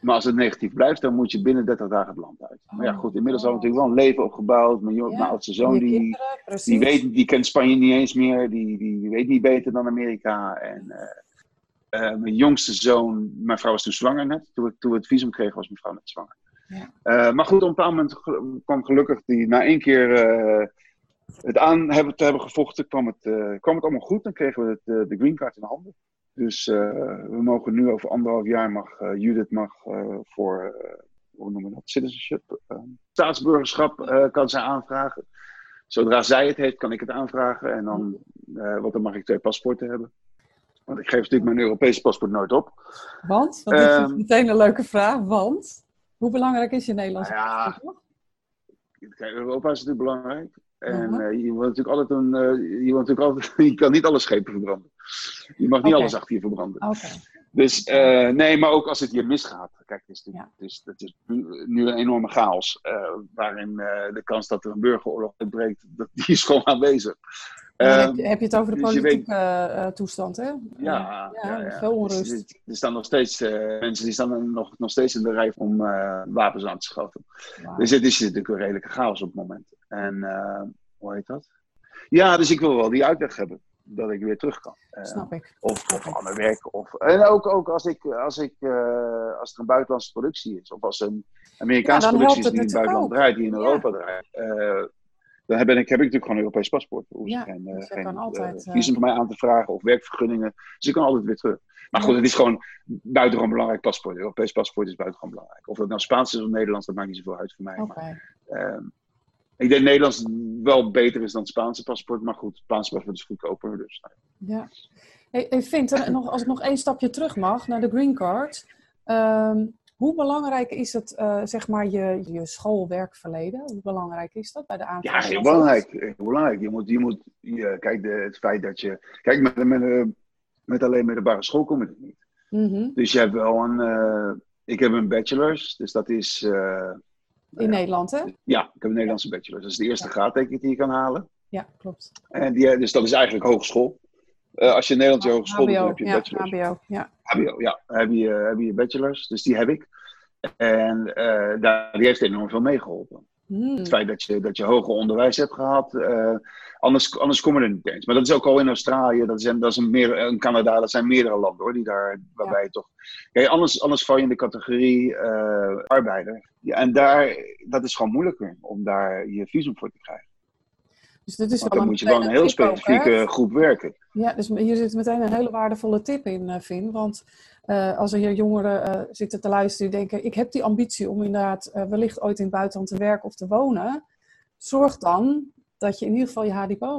Maar als het negatief blijft, dan moet je binnen 30 dagen het land uit. Maar ja, Oh, goed, inmiddels hadden we natuurlijk wel een leven opgebouwd. Mijn, jong- Ja, mijn oudste zoon, die, kinderen, die, weet, die kent Spanje niet eens meer. Die, die, die weet niet beter dan Amerika. En eh, mijn jongste zoon, mijn vrouw was toen zwanger net. Toen we, toen we het visum kregen, was mijn vrouw net zwanger. Ja. Eh, maar goed, op een bepaald moment kwam gelukkig die, na één keer eh, het aan hebben, te hebben gevochten, kwam het, kwam het allemaal goed. Dan kregen we het, de green card in de handen. Dus we mogen nu over anderhalf jaar, mag, Judith mag voor, hoe noemen we dat, citizenship, staatsburgerschap kan zij aanvragen. Zodra zij het heeft, kan ik het aanvragen. En dan, want dan mag ik twee paspoorten hebben. Want ik geef natuurlijk mijn Europese paspoort nooit op. Want? Dit is Ehm, meteen een leuke vraag. Want? Hoe belangrijk is je Nederlandse Nou ja, paspoort nog? Kijk, Europa is natuurlijk belangrijk. En Mhm. eh, je, wilt natuurlijk altijd een, eh, je, wilt natuurlijk altijd, je kan niet alle schepen verbranden. Je mag niet alles achter je verbranden. Oké. Dus eh, nee, maar ook als het hier misgaat. Kijk, het is, natuurlijk- Ja. het is, het is nu, nu een enorme chaos. waarin de kans dat er een burgeroorlog uitbreekt, dat, die is gewoon aanwezig. Ehm, heb, je, heb je het over de dus politieke eh, toestand, hè? ja, ja, veel onrust. Dus er- er staan nog steeds eh, mensen die staan nog, nog steeds in de rij om eh, wapens aan te schaffen. Wauw. Dus het is natuurlijk een redelijke chaos op het moment. En hoe heet dat? Ja, dus ik wil wel die uitweg hebben. Dat ik weer terug kan. Snap ik. of, Snap of ik. ander werk. Of, en ook, ook als, ik, als, ik, als er een buitenlandse productie is. Of als een Amerikaanse Ja, productie is die in het buitenland draait. Die in Ja. Europa draait. Dan heb, ik, heb ik natuurlijk gewoon een Europees paspoort. Hoef Ja, geen, eh, dus geen kan eh, altijd, eh, visum voor mij aan te vragen. Of werkvergunningen. Dus ik kan altijd weer terug. Maar goed, het is gewoon buitengewoon belangrijk paspoort. Een Europees paspoort is buitengewoon belangrijk. Of dat nou Spaans is of Nederlands, dat maakt niet zoveel uit voor mij. Maar, ehm, ik denk Nederlands wel beter is dan het Spaanse paspoort. Maar goed, het Spaanse paspoort is goedkoper. Dus, nou, Ja. Hey, hey Vint, en nog, als ik nog één stapje terug mag naar de green card. Ehm, hoe belangrijk is het, eh, zeg maar, je, je schoolwerkverleden? Hoe belangrijk is dat bij de aanvraag? Ja, heel belangrijk. Heel belangrijk. Je moet, je moet je, kijk, de, het feit dat je. Kijk, met, met, eh, met alleen middelbare school kom ik niet. Mhm. Dus je hebt wel een. eh, ik heb een bachelor's, dus dat is. In Nederland, hè? ja, ik heb een Nederlandse bachelor's. Dat is de eerste ik die je kan halen. Ja, klopt. En die, dus dat is eigenlijk hogeschool. Eh, als je in Nederland je hogeschool doet, dan heb je ja, bachelor's. HBO, ja. HBO, ja. Heb je, heb je bachelor's, dus die heb ik. En eh, daar, die heeft enorm veel meegeholpen. Hmm. Het feit dat je, dat je hoger onderwijs hebt gehad. eh, anders, anders kom je er niet eens. Maar dat is ook al in Australië, dat is, in- dat is een meer, in Canada, dat zijn meerdere landen hoor, die daar, waarbij je toch. Kijk, anders, anders val je in de categorie eh, arbeider. Ja, en daar, dat is gewoon moeilijker om daar je visum voor te krijgen. Dus dit is Want wel dan een, moet je wel een heel ook, specifieke groep werken. Ja, dus hier zit meteen een hele waardevolle tip in, eh, Vin. Want eh, als er hier jongeren eh, zitten te luisteren die denken... ik heb die ambitie om inderdaad eh, wellicht ooit in het buitenland te werken of te wonen... zorg dan dat je in ieder geval je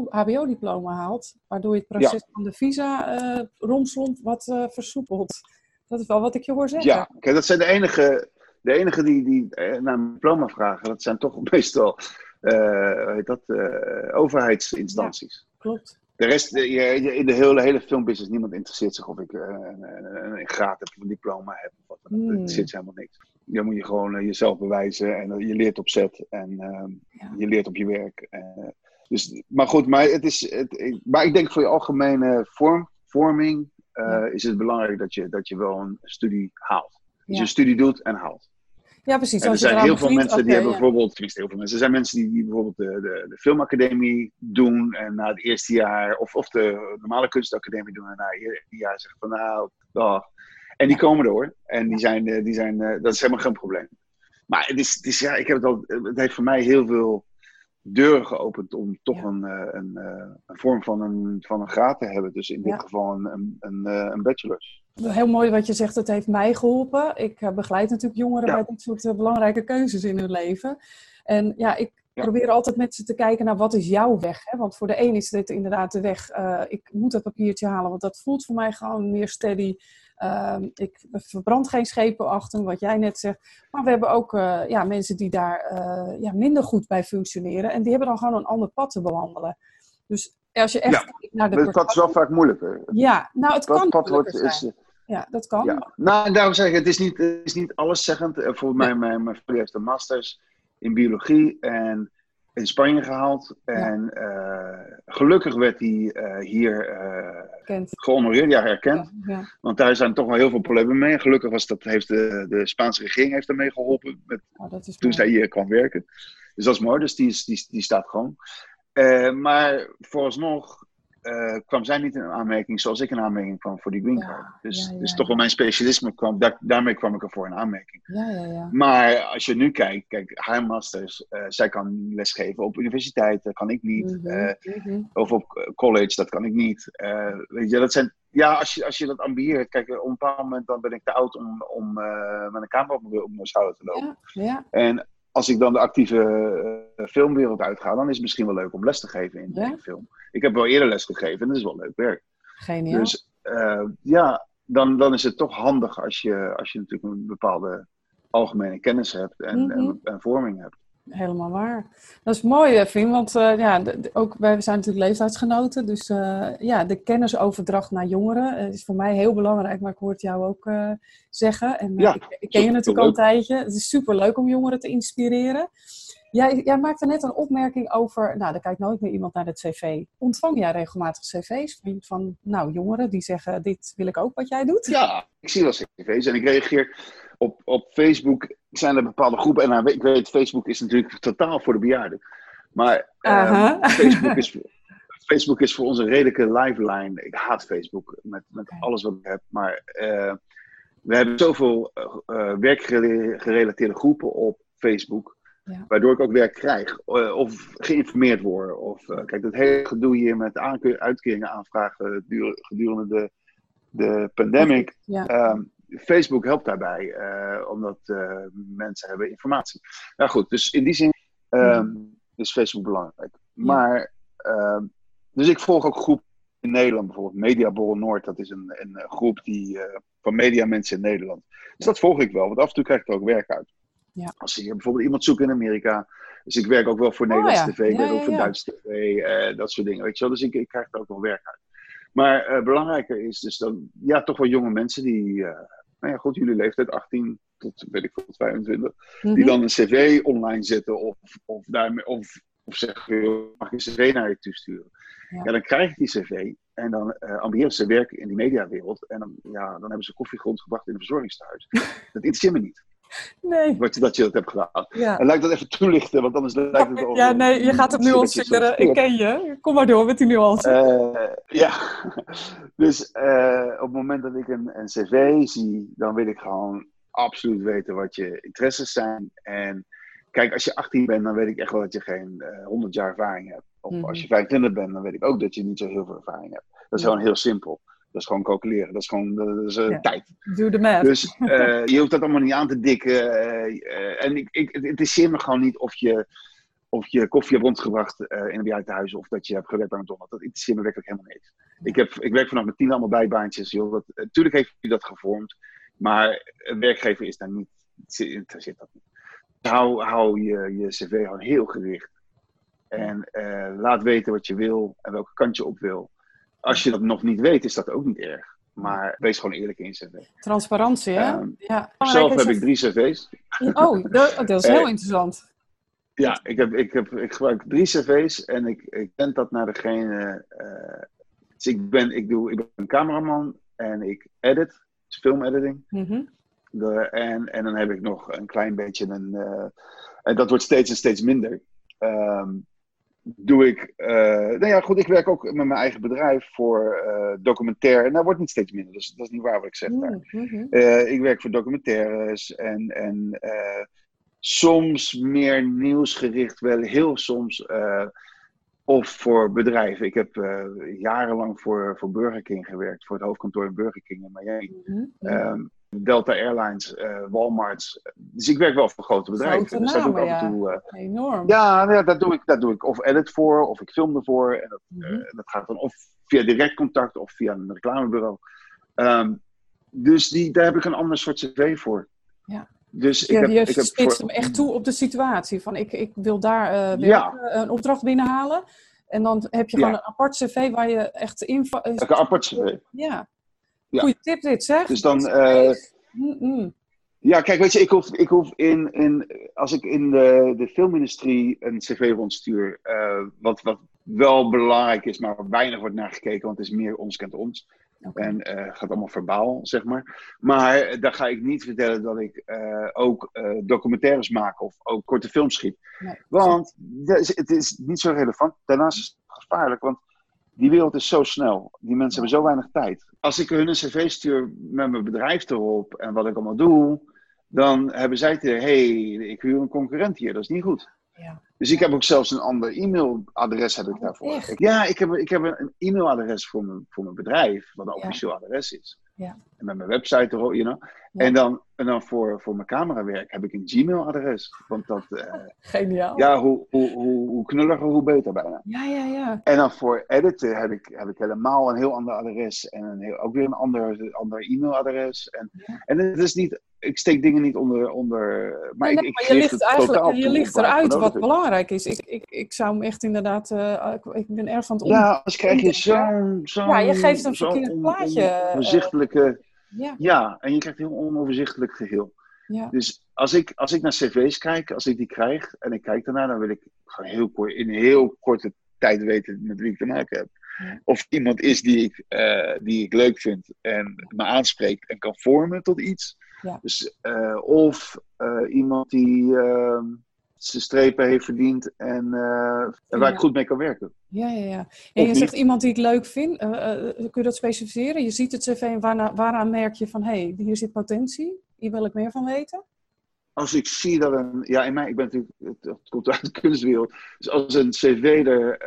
HBO-diploma haalt... waardoor je het proces van de visa eh romslomp wat eh, versoepelt. Dat is wel wat ik je hoor zeggen. Ja, kijk, dat zijn de enige, de enige die, die eh, naar een diploma vragen. Dat zijn toch meestal eh, heet dat, eh, overheidsinstanties. Klopt. De rest, eh, in de hele, hele filmbusiness, niemand interesseert zich of ik eh, een, een, een graad heb of een diploma heb. Of wat. Hmm. Dat interesseert ze helemaal niks. Dan moet je gewoon eh, jezelf bewijzen en eh, je leert op zet en ehm, Ja. je leert op je werk. eh, dus, maar goed, maar, het is, het, ik, maar ik denk voor je algemene vorm, vorming eh, Ja. is het belangrijk dat je, dat je wel een studie haalt. Dus Ja. je een studie doet en haalt. Ja, precies. En er zijn heel veel mensen die hebben ja. bijvoorbeeld, heel veel mensen, er zijn mensen die, die bijvoorbeeld de, de, de filmacademie doen en na het eerste jaar, of, of de normale kunstacademie doen en na het eerste jaar zeggen van nou, dag. En die komen hoor. En die zijn, eh, die zijn, eh, dat is helemaal geen probleem. Maar het is, het is, ja, ik heb het, al, het heeft voor mij heel veel deuren geopend om toch Ja. een, eh, een, een vorm van een, van een graad te hebben. Dus in dit Ja. geval een, een, een, een bachelor's. Heel mooi wat je zegt, het heeft mij geholpen. Ik eh, begeleid natuurlijk jongeren Ja. bij dit soort eh, belangrijke keuzes in hun leven. En ja, ik Ja. probeer altijd met ze te kijken naar wat is jouw weg. Hè? Want voor de een is dit inderdaad de weg, eh, ik moet dat papiertje halen, want dat voelt voor mij gewoon meer steady. Ehm, ik verbrand geen schepen achter, wat jij net zegt. Maar we hebben ook ja, mensen die daar ja, minder goed bij functioneren. En die hebben dan gewoon een ander pad te bewandelen. Dus als je echt Ja, naar de pad is wel vaak moeilijker. Ja, nou het Dat kan pad wordt, is. Ja, dat kan. Ja. Nou, daarom zeg ik, het is niet, het is niet alleszeggend. Eh, Bijvoorbeeld mijn, mijn, mijn vriend heeft een masters in biologie en in Spanje gehaald. En eh, gelukkig werd hij eh, hier Kent. gehonoreerd, ja, erkend. Ja, ja. Want daar zijn toch wel heel veel problemen mee. En gelukkig was dat, heeft de, de Spaanse regering heeft daarmee geholpen met, Oh, dat is toen zij hier kwam werken. Dus dat is mooi, dus die, is, die, die staat gewoon. Maar vooralsnog eh, kwam zij niet in aanmerking zoals ik in aanmerking kwam voor die green Ja, card. Dus, ja, dus toch wel mijn specialisme kwam, daar, daarmee kwam ik ervoor in aanmerking. Ja, ja, ja. Maar als je nu kijkt, kijk, haar masters, eh, zij kan lesgeven op universiteit, dat kan ik niet. Mhm, Eh, mhm. of op college, dat kan ik niet. Weet je, dat zijn, ja, als je, als je dat ambieert, kijk, op een bepaald moment dan ben ik te oud om, om met een camera op mijn, schouder te lopen. En als ik dan de actieve eh, filmwereld uitga, dan is het misschien wel leuk om les te geven in, Ja. in film. Ik heb wel eerder les gegeven en dat is wel leuk werk. geniaal. Dus eh, ja, dan, dan is het toch handig als je, als je natuurlijk een bepaalde algemene kennis hebt en, Mhm. en, en vorming hebt. Helemaal waar. Dat is mooi, Fien, want eh, ja, ook wij zijn natuurlijk leeftijdsgenoten. Dus eh, ja, de kennisoverdracht naar jongeren eh, is voor mij heel belangrijk. Maar ik hoor het jou ook zeggen. En Ja, ik, ik ken je natuurlijk al een tijdje. Het is super leuk om jongeren te inspireren. Jij, jij maakte net een opmerking over, nou, er kijkt nooit meer iemand naar het cv. Ontvang jij regelmatig cv's van, van nou, jongeren die zeggen, dit wil ik ook wat jij doet? Ja, ik zie wel cv's en ik reageer op, op Facebook. Zijn er bepaalde groepen en nou, ik weet, Facebook is natuurlijk totaal voor de bejaarden. Maar ehm. Facebook, is, voor- Facebook is voor ons een redelijke lifeline. Ik haat Facebook met, met alles wat ik heb. Maar eh, we hebben zoveel eh, eh, werkgerelateerde groepen op Facebook. Ja. Waardoor ik ook werk krijg. of geïnformeerd word. Of, kijk, dat hele gedoe hier met uitkeringen aanvragen gedurende de, de pandemic. Ja, Ehm, Facebook helpt daarbij, eh, omdat eh, mensen hebben informatie. Nou goed, dus in die zin ehm, is Facebook belangrijk. Maar, ehm, dus ik volg ook groepen in Nederland, bijvoorbeeld Mediaborrel Noord. Dat is een, een groep die, eh, van mediamensen in Nederland. Dus dat volg ik wel, want af en toe krijg ik er ook werk uit. Ja. Als hier bijvoorbeeld iemand zoeken in Amerika. Dus ik werk ook wel voor Oh, Nederlands ja. tv, ik werk ook voor ja. Duits tv, dat soort dingen. Weet je wel? Dus ik, ik krijg er ook wel werk uit. Maar belangrijker is dus dan, ja, toch wel jonge mensen die, nou ja, goed, jullie leeftijd 18 tot, weet ik veel, 22, die Mhm. dan een cv online zetten of, of, daarmee, of, of zeggen, mag ik een cv naar je toesturen? Ja. Ja. dan krijg ik die cv en dan ambiëren ze werken in die mediawereld en dan, ja, dan hebben ze koffiegrond gebracht in een verzorgingstehuis. dat interesseert me niet, Nee. wat, je- dat je dat hebt gedaan. Ja. En laat ik dat even toelichten, want anders lijkt het al... Ja, nee, je gaat het nuanceren. soms- Ik ken je. Kom maar door met die nuance. eh, ja, dus eh, op het moment dat ik een, een cv zie, dan wil ik gewoon absoluut weten wat je interesses zijn. En kijk, als je 18 bent, dan weet ik echt wel dat je geen eh 100 jaar ervaring hebt. Of Mhm. als je 25 bent, dan weet ik ook dat je niet zo heel veel ervaring hebt. Dat is gewoon heel simpel. Dat is gewoon calculeren. Dat is gewoon dat is, eh, Ja. tijd. Doe de math. Dus eh, je hoeft dat allemaal niet aan te dikken. eh, en ik, ik, het interesseert me gewoon niet of je, of je koffie hebt rondgebracht in een bejaardenhuis of dat je hebt gewerkt bij McDonald's. Dat interesseert me werkelijk helemaal niks. Ik, heb, ik werk vanaf mijn tien allemaal bijbaantjes. Joh. Dat, natuurlijk heeft hij dat gevormd, maar een werkgever is daar niet, interesseert dat niet. Hou, hou je, je cv gewoon heel gericht. En laat weten wat je wil en welke kant je op wil. Als je dat nog niet weet, is dat ook niet erg. Maar wees gewoon eerlijk in je cv. Transparantie, hè? Ehm, ja. Zelf heb ik drie cv's. het- Oh, dat, is heel Eh, interessant. Ja, ik, heb, ik, heb, ik gebruik drie cv's en ik, ik ben dat naar degene. eh, dus ik ben, ik, doe, ik ben een cameraman en ik edit, dus filmediting. De, en, en dan heb ik nog een klein beetje een. eh, en dat wordt steeds en steeds minder. Ehm, doe ik, uh, nou ja, goed, ik werk ook met mijn eigen bedrijf voor uh, documentaire. En dat wordt niet steeds minder, dus dat is niet waar wat ik zeg daar. Mm-hmm. Uh, ik werk voor documentaires en, en soms meer nieuwsgericht, wel heel soms. of voor bedrijven. Ik heb jarenlang voor, voor Burger King gewerkt, voor het hoofdkantoor in Burger King in Miami. Mm-hmm. Um, Delta Airlines, uh, Walmart. Dus ik werk wel voor grote bedrijven. Grote dus namen, ja. Toe, uh, Enorm. Ja, ja dat, doe ik, dat doe ik of edit voor, of ik film ervoor. En dat, mm -hmm. uh, dat gaat dan of via direct contact of via een reclamebureau. Um, dus die, daar heb ik een ander soort cv voor. Ja. Dus ik heb, je ik heb spitst voor... hem echt toe op de situatie. Van ik, ik wil daar ja. een opdracht binnenhalen. En dan heb je gewoon een apart cv waar je echt info... Een apart cv. Ja. Ja. Goeie tip dit, zeg. Dus dan... Uh, ja, kijk, weet je, ik hoef, ik hoef in, in... Als ik in de, de filmindustrie een cv rondstuur... Uh, wat, wat wel belangrijk is, maar weinig wordt naar gekeken... want het is meer ons kent ons. Okay. En uh, gaat allemaal verbaal, zeg maar. Maar daar ga ik niet vertellen dat ik uh, ook uh, documentaires maak of ook korte films schiet. Nee, want het is niet zo relevant. Daarnaast is het gevaarlijk, want die wereld is zo snel. Die mensen hebben zo weinig tijd. Als ik hun een cv stuur met mijn bedrijf erop en wat ik allemaal doe, dan hebben zij te hey, ik huur een concurrent hier, dat is niet goed. Ja. Dus ik heb ook zelfs een ander e-mailadres heb ik oh, daarvoor. Echt? Ja, ik heb, ik heb een e-mailadres voor mijn, voor mijn bedrijf, wat een ja. officieel adres is. Ja. En met mijn website erop, you know. Ja. En dan, en dan voor, voor mijn camerawerk heb ik een Gmail-adres. Want dat... Uh, Geniaal. Ja, hoe, hoe, hoe, hoe knulliger, hoe beter bijna. Ja, ja, ja. En dan voor editen heb ik, heb ik helemaal een heel ander adres. En een heel, ook weer een ander, ander e-mailadres. En, ja. en het is niet... Ik steek dingen niet onder... onder maar, nee, ik, ik maar je ligt eigenlijk je ligt eruit wat belangrijk is. Ik, ik, ik zou hem echt inderdaad... Uh, ik ben erg van het om... Ja, anders krijg je zo'n... Zo ja, je geeft een verkeerd plaatje. Overzichtelijke... Ja. ja, en je krijgt een heel onoverzichtelijk geheel. Ja. Dus als ik, als ik naar cv's kijk, als ik die krijg en ik kijk daarna, dan wil ik gewoon heel kort, in heel korte tijd weten met wie ik te maken heb. Ja. Of iemand is die ik, uh, die ik leuk vind en me aanspreekt en kan vormen tot iets. Ja. Dus, uh, of uh, iemand die ehm, zijn strepen heeft verdiend en, uh, en waar ik goed mee kan werken. Ja, ja, ja. En je zegt iemand die ik leuk vind. Uh, uh, kun je dat specificeren? Je ziet het cv en waarna, waaraan merk je van... hé, hey, hier zit potentie. Hier wil ik meer van weten. Als ik zie dat een... Ja, in mij, ik ben natuurlijk... Het, het komt uit de kunstwereld. Dus als een cv er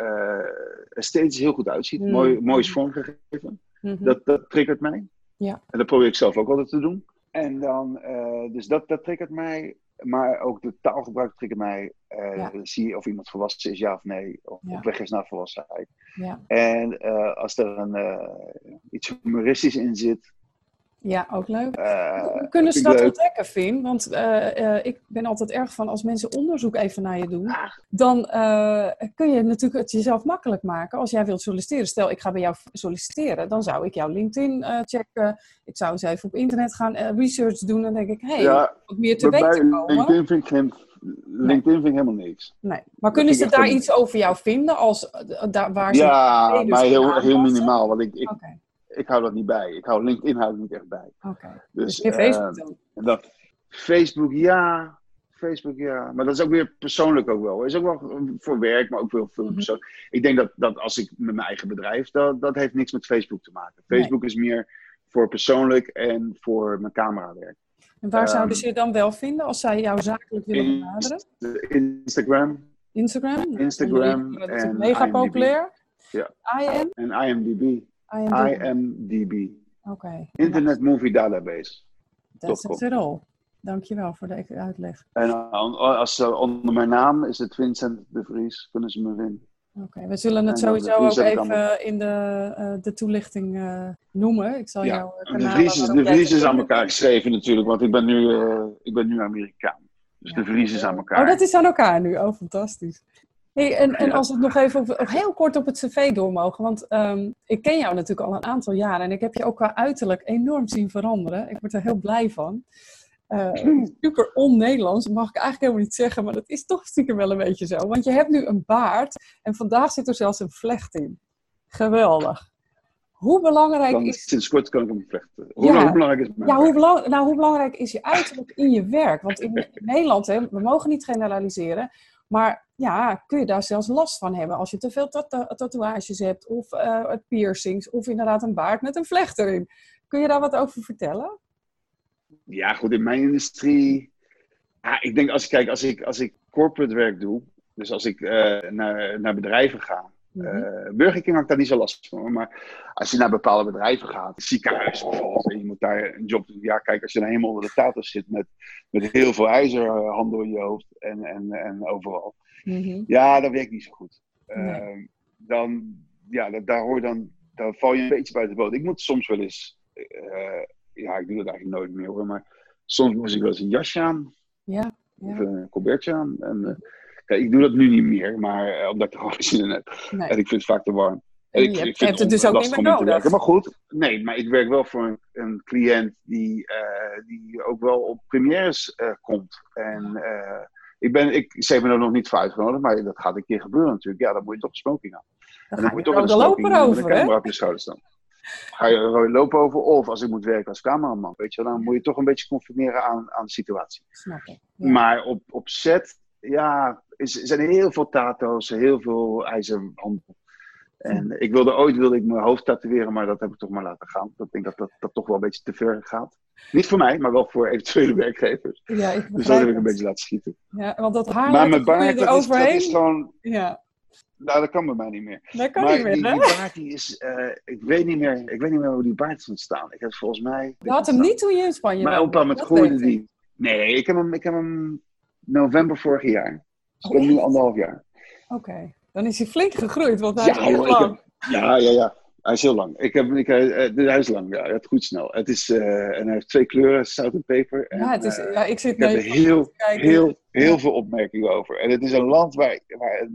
esthetisch heel goed uitziet. Mm. Mooi, mooi is vormgegeven. Mm -hmm. dat, dat triggert mij. Ja. En dat probeer ik zelf ook altijd te doen. En dan... dus dat, dat triggert mij maar ook de taalgebruik triggert mij. Uh, ja. Zie je of iemand volwassen is, ja of nee. Of ja. op weg is naar volwassenheid. Ja. En uh, als er een, uh, iets humoristisch in zit. Ja, ook leuk. Hoe kunnen ze dat leuk. ontdekken, Finn? Want ik ben altijd erg van als mensen onderzoek even naar je doen. Ah. Dan kun je natuurlijk het jezelf makkelijk maken. Als jij wilt solliciteren. Stel, ik ga bij jou solliciteren. Dan zou ik jouw LinkedIn checken. Ik zou eens even op internet gaan research doen. Dan denk ik, hé, hey, ja, wat meer te weten komen. LinkedIn vind ik geen LinkedIn vind ik helemaal niks. Nee. Maar kunnen ze daar iets over jou vinden? Als, daar, waar ze ja, maar heel, heel minimaal. Want ik, ik, okay. Ik hou dat niet bij. Ik hou LinkedIn hou ik niet echt bij. Oké. Okay. Dus, dus Facebook dan? Dat, Facebook ja. Facebook ja. Maar dat is ook weer persoonlijk ook wel. is ook wel voor werk, maar ook wel veel mm persoonlijk. -hmm. Ik denk dat, dat als ik met mijn eigen bedrijf, dat, dat heeft niks met Facebook te maken. Facebook nee. is meer voor persoonlijk en voor mijn camerawerk. En waar um, zouden ze je dan wel vinden als zij jou zakelijk willen benaderen? Instagram. Instagram? Instagram. En, en mega IMDb. populair. Ja. IM? En IMDb. IMDb. IMDb. Oké. Okay. Internet Movie Database. That's it all. Dankjewel voor de uitleg. En als ze onder mijn naam is het Vincent de Vries, kunnen ze me vinden. Oké, okay, we zullen het sowieso ook even in de, uh, de toelichting noemen. Ik zal ja, jou de Vries is, de Vries is aan elkaar geschreven natuurlijk, want ik ben nu, ik ben nu Amerikaan. Dus ja. de Vries is aan elkaar. Oh, dat is aan elkaar nu. Oh, fantastisch. Hey, en, en als we nog even op, heel kort op het cv door mogen. Want um, ik ken jou natuurlijk al een aantal jaren. En ik heb je ook qua uiterlijk enorm zien veranderen. Ik word er heel blij van. Uh, super on-Nederlands, mag ik eigenlijk helemaal niet zeggen, maar dat is toch stiekem wel een beetje zo. Want je hebt nu een baard en vandaag zit er zelfs een vlecht in. Geweldig. Hoe belangrijk Dan, is... Sinds kort kan ik hem vlechten. Hoe, ja. hoe belangrijk is Ja, hoe, belang... nou, hoe belangrijk is je uiterlijk in je werk? Want in, in Nederland, hè, we mogen niet generaliseren, Maar ja, kun je daar zelfs last van hebben als je te veel tatoeages hebt of uh, piercings of inderdaad een baard met een vlecht erin. Kun je daar wat over vertellen? Ja, goed, in mijn industrie. Ja, ik denk als ik kijk, als ik, als ik corporate werk doe, dus als ik uh, naar, naar bedrijven ga, Mm -hmm. Burger King had ik daar niet zo last van. Maar als je naar bepaalde bedrijven gaat, ziekenhuis bijvoorbeeld, en je moet daar een job doen. Ja, kijk, als je dan helemaal onder de tato zit met, met heel veel ijzerhandel in je hoofd en, en, en overal. Mm -hmm. Ja, dat werkt niet zo goed. Nee. Uh, dan, ja, dat, daar, hoor dan, daar val je een beetje bij de boot. Ik moet soms wel eens, uh, ja, ik doe dat eigenlijk nooit meer hoor, maar soms moest ik wel eens een jasje aan. Ja. ja. Of een colbertje aan. En, ik doe dat nu niet meer, maar uh, omdat ik er gewoon zin in heb. Nee. En ik vind het vaak te warm. En ik, je hebt, het dus ook niet meer nodig. Maar goed, nee, maar ik werk wel voor een, een cliënt die, uh, die ook wel op premières uh, komt. En ik, ben, ik, ze hebben er nog niet voor uitgenodigd, maar dat gaat een keer gebeuren natuurlijk. Ja, dan moet je toch smoking aan. Dan, en dan moet je toch de lopen over, hè? op je staan. Ga je er lopen over, of als ik moet werken als cameraman, weet je, dan moet je toch een beetje conformeren aan, aan de situatie. Snap ik. Ja. Maar op, op set, ja, is, zijn heel veel tato's, heel veel ijzerhandel. En ik wilde ooit wilde ik mijn hoofd tatoeëren, maar dat heb ik toch maar laten gaan. Ik denk dat dat, dat toch wel een beetje te ver gaat. Niet voor mij, maar wel voor eventuele werkgevers. Ja, ik dus dat heb ik een beetje laten schieten. Ja, want dat haar maar mijn baard, dat is, dat is gewoon... Ja. Nou, dat kan bij mij niet meer. Dat kan maar niet meer, die, hè? die baard, die is... Uh, ik, weet niet meer, ik weet niet meer hoe die baard is ontstaan. Ik heb volgens mij... Je had hem niet toen je in Spanje Maar op het groeide die... Nee, ik heb hem, ik heb hem november vorig jaar. Dus ik ben nu anderhalf jaar. Oké, okay. dan is hij flink gegroeid, want hij ja, is heel lang. Heb, ja, ja, ja. Hij is heel lang. Ik heb, ik, uh, hij is lang, ja. Het goed snel. Het is, uh, en hij heeft twee kleuren, zout en peper. En, ja, het is, ja, ik zit ik heb er heel, heel, heel veel opmerkingen over. En het is een land waar, waar het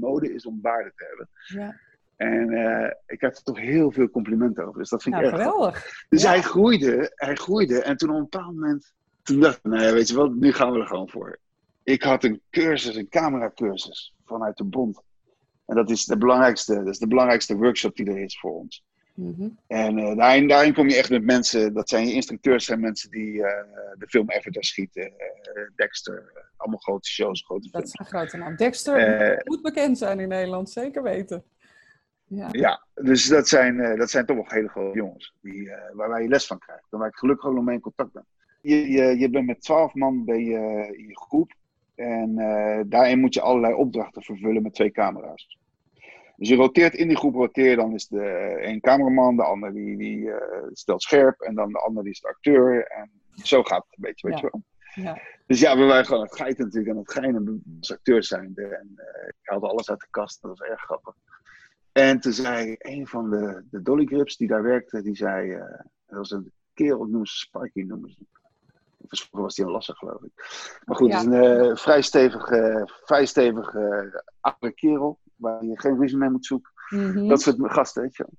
mode is om waarde te hebben. Ja. En uh, ik heb er toch heel veel complimenten over. Dus dat vind ik ja, erg geweldig. Dus ja. hij groeide, hij groeide. En toen op een bepaald moment, toen dacht ik, nou ja, weet je wat, nu gaan we er gewoon voor. Ik had een cursus, een cameracursus vanuit de bond. En dat is de belangrijkste, dat is de belangrijkste workshop die er is voor ons. Mm -hmm. En uh, daarin, daarin kom je echt met mensen, dat zijn je instructeurs, zijn mensen die uh, de film Avatar schieten, uh, Dexter, allemaal grote shows, grote dat films. is een grote naam. Dexter moet bekend zijn in Nederland, zeker weten. Ja, ja dus dat zijn, dat zijn toch wel hele grote jongens, die, waar, waar je les van krijgt. Waar ik gelukkig ook nog mee in contact ben. Je, je, je bent met twaalf man ben je in je groep. En uh, daarin moet je allerlei opdrachten vervullen met twee camera's. Dus je roteert in die groep, roteer dan is de een cameraman, de ander die, die uh, stelt scherp en dan de ander die is de acteur. En zo gaat het een beetje, weet ja. je wel. Ja. Dus ja, we waren gewoon het geiten natuurlijk en het geinen als acteur zijnde. En uh, ik haalde alles uit de kast, dat was erg grappig. En toen zei een van de, de Dolly Grips die daar werkte, die zei, dat was een kerel, noemen ze Sparky, noemen ze Vroeger was hij een lasser, geloof ik. Maar goed, Ja. het is een uh, vrij stevige, vrij stevige uh, oude kerel. Waar je geen ruzie mee moet zoeken. Mm -hmm. Dat soort gasten, weet je wel.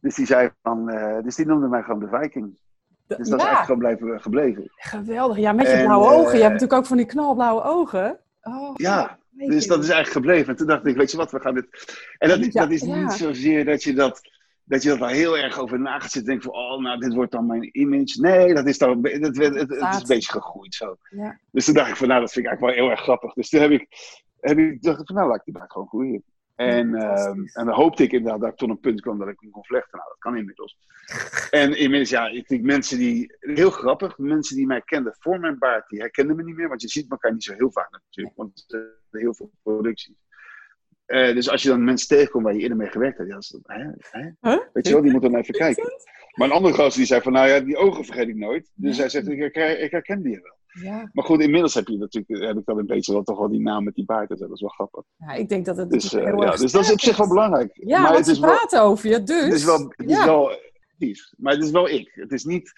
Dus die zei van, uh, dus die noemde mij gewoon de Viking. Dus dat ja. is eigenlijk gewoon blijven, gebleven. Geweldig. Ja, met je En, blauwe ogen. Je eh, hebt natuurlijk ook van die knalblauwe ogen. Oh, Ja, Dus dat is eigenlijk gebleven. En toen dacht ik, weet je wat, we gaan dit. En dat, Ja, dat is ja. niet zozeer dat je dat. Dat je dat daar heel erg over na gaat zitten. Denken van, oh, nou, dit wordt dan mijn image. Nee, dat is dan. Het, het, is een beetje gegroeid zo. Ja. Dus toen dacht ik van, nou, dat vind ik eigenlijk wel heel erg grappig. Dus toen heb ik, heb ik dacht ik van, nou, laat ik die baak gewoon groeien. En, Ja, ehm, en dan hoopte ik inderdaad dat ik tot een punt kwam dat ik hem kon vlechten. Nou, dat kan inmiddels. En inmiddels, ja, ik denk mensen die, heel grappig, mensen die mij kenden voor mijn baard, die herkenden me niet meer. Want je ziet elkaar niet zo heel vaak natuurlijk, want er zijn heel veel producties. Eh, dus als je dan mensen tegenkomt waar je eerder mee gewerkt hebt, ja, is dat, hè, hè? Huh? weet je wel, die moeten dan even kijken. Maar een andere gast die zei van, nou ja, die ogen vergeet ik nooit. Dus hij zegt, ik, herken- ik herken die wel. Ja. Maar goed, inmiddels heb, je natuurlijk, heb ik dan een beetje wel, toch wel die naam met die baard. Dat is wel grappig. ja, ik denk dat het Dus, heel ja, dus dat is op zich wel belangrijk. Ja, maar het is wel, praten over je, dus. het is wel, het is wel. Maar het is wel ik. Het is niet,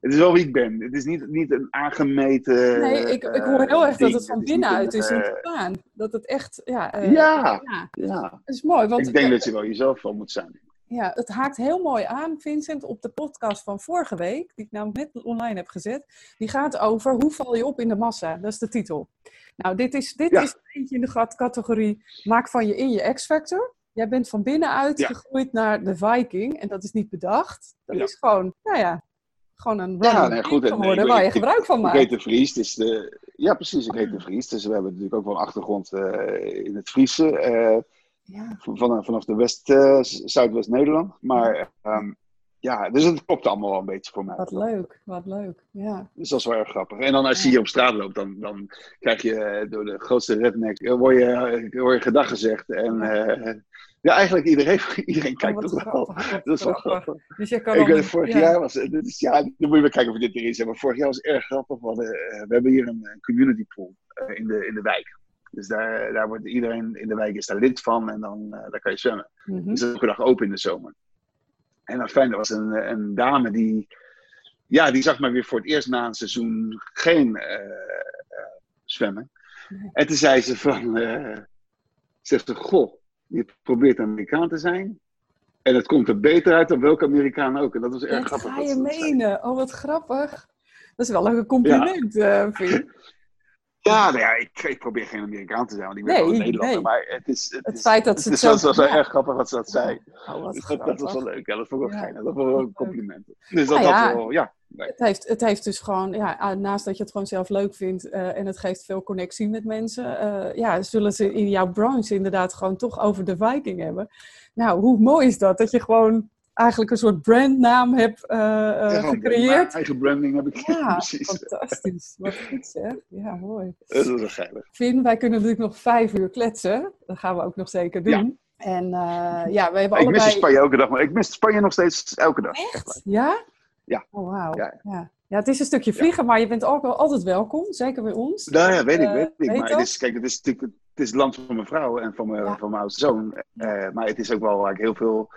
het is wel wie ik ben. Het is niet, niet een aangemeten. Nee, ik, ik hoor eh, heel erg dat het van binnenuit is eh, ontstaan. Dat het echt, ja... eh, Ja. ja. ja, Dat is mooi, want ik denk dat je wel jezelf wel moet zijn. ja, het haakt heel mooi aan, Vincent, op de podcast van vorige week, die ik nou net online heb gezet. Die gaat over hoe val je op in de massa. Dat is de titel. Nou, dit is, dit Ja. is eentje in de categorie maak van je in je X-factor. Jij bent van binnenuit Ja. gegroeid naar de Viking en dat is niet bedacht. Dat Ja. is gewoon, nou ja, Gewoon een Ja, nee, goed, en geworden ik- waar je ik- gebruik van Ik maakt. heet de Vries, dus de, ja precies, ik heet de Vries. Dus we hebben natuurlijk ook wel een achtergrond eh, in het Friese, eh, Ja, van, vanaf de West, eh, Zuidwest-Nederland. Maar ehm, ja, dus het klopt allemaal wel een beetje voor mij. wat leuk, wat leuk. Ja, Dus dat is wel erg grappig. En dan als je hier op straat loopt, dan, dan krijg je eh, door de grootste redneck, eh, word je, eh, word je gedag gezegd. En eh, ja, eigenlijk iedereen, iedereen kijkt Oh, wat ook wel. grappig, Dat is wel grappig. Dus je kan Ik, dan- weet, vorig ja. jaar was dit is, ja, dan moet je maar kijken of je dit erin zet. Maar vorig jaar was het erg grappig. We, hadden, eh, we hebben hier een, eh, community pool eh, in, de, in de wijk. Dus daar, daar wordt iedereen in de wijk is daar lid van en dan eh, daar kan je zwemmen. Mhm. Dus dat is elke dag open in de zomer. En dan fijn, er was een, een dame die, ja, die zag mij weer voor het eerst na een seizoen geen zwemmen. Nee. En toen zei ze van, zegt ze, goh, je probeert Amerikaan te zijn. En het komt er beter uit dan welke Amerikaan ook. En dat was erg Dat grappig. ga je dat menen. Oh, wat grappig. Dat is wel een compliment, eh Vin. Ja, nou ja, ik, ik probeer geen Amerikaan te zijn, want ik ben Nee, Nederlander. nee. Maar het is... Het, Het is, feit dat ze het het is zo... wel, wel Ja. erg grappig wat ze dat zei. Oh, wat dat, dat was wel leuk. Ja, dat vond ik wel Ja. Dat was wel een compliment. Dus dat, Nou dat ja. wel, ja. Nee. Het heeft, het heeft dus gewoon, ja, naast dat je het gewoon zelf leuk vindt eh, en het geeft veel connectie met mensen, eh, ja, zullen ze in jouw branche inderdaad gewoon toch over de Viking hebben. Nou, hoe mooi is dat? Dat je gewoon eigenlijk een soort brandnaam hebt eh, Ja, Mijn gecreëerd. eigen branding heb ik. Ja, precies. fantastisch. Wat goed zeg. Ja, mooi. Dat is wel geinig. Finn, wij kunnen natuurlijk nog vijf uur kletsen. Dat gaan we ook nog zeker doen. En ja, we hebben Ik mis allebei... Spanje elke dag, maar ik mis Spanje nog steeds elke dag. Echt? Ja? Ja. Oh, wauw. Ja. Ja. Ja. het is een stukje vliegen, maar je bent ook wel altijd welkom. Zeker bij ons. Nou ja, weet ik, Eh, weet ik. weet Maar het is, kijk, het is natuurlijk het, is land van mijn vrouw en van mijn, Ja. van mijn oudste zoon. Eh, maar het is ook wel waar ik heel veel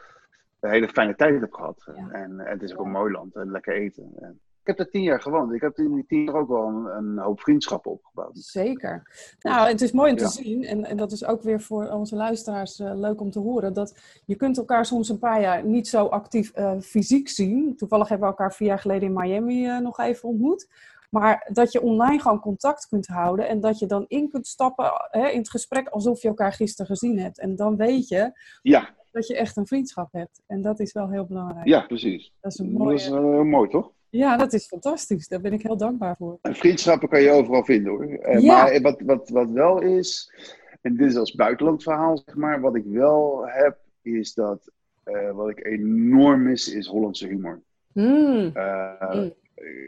een hele fijne tijd heb gehad. Ja. En, en het is ook een mooi land en lekker eten. En heb daar tien jaar gewoond. Ik heb in die tien jaar ook wel een, een hoop vriendschappen opgebouwd. Zeker. Nou, het is mooi om te Ja. zien, en, en dat is ook weer voor onze luisteraars eh, leuk om te horen, dat je kunt elkaar soms een paar jaar niet zo actief eh, fysiek zien. Toevallig hebben we elkaar vier jaar geleden in Miami eh, nog even ontmoet. Maar dat je online gewoon contact kunt houden en dat je dan in kunt stappen hè, in het gesprek alsof je elkaar gisteren gezien hebt. En dan weet je Ja, dat je echt een vriendschap hebt. En dat is wel heel belangrijk. ja, precies. Dat is een Dat mooie... is eh, mooi, toch? Ja, dat is fantastisch. Daar ben ik heel dankbaar voor. En vriendschappen kan je overal vinden hoor. Eh, Ja. Maar wat, wat, wat wel is, en dit is als buitenlandverhaal zeg maar, wat ik wel heb, is dat eh, wat ik enorm mis, is Hollandse humor. Hmm. Eh, Mm.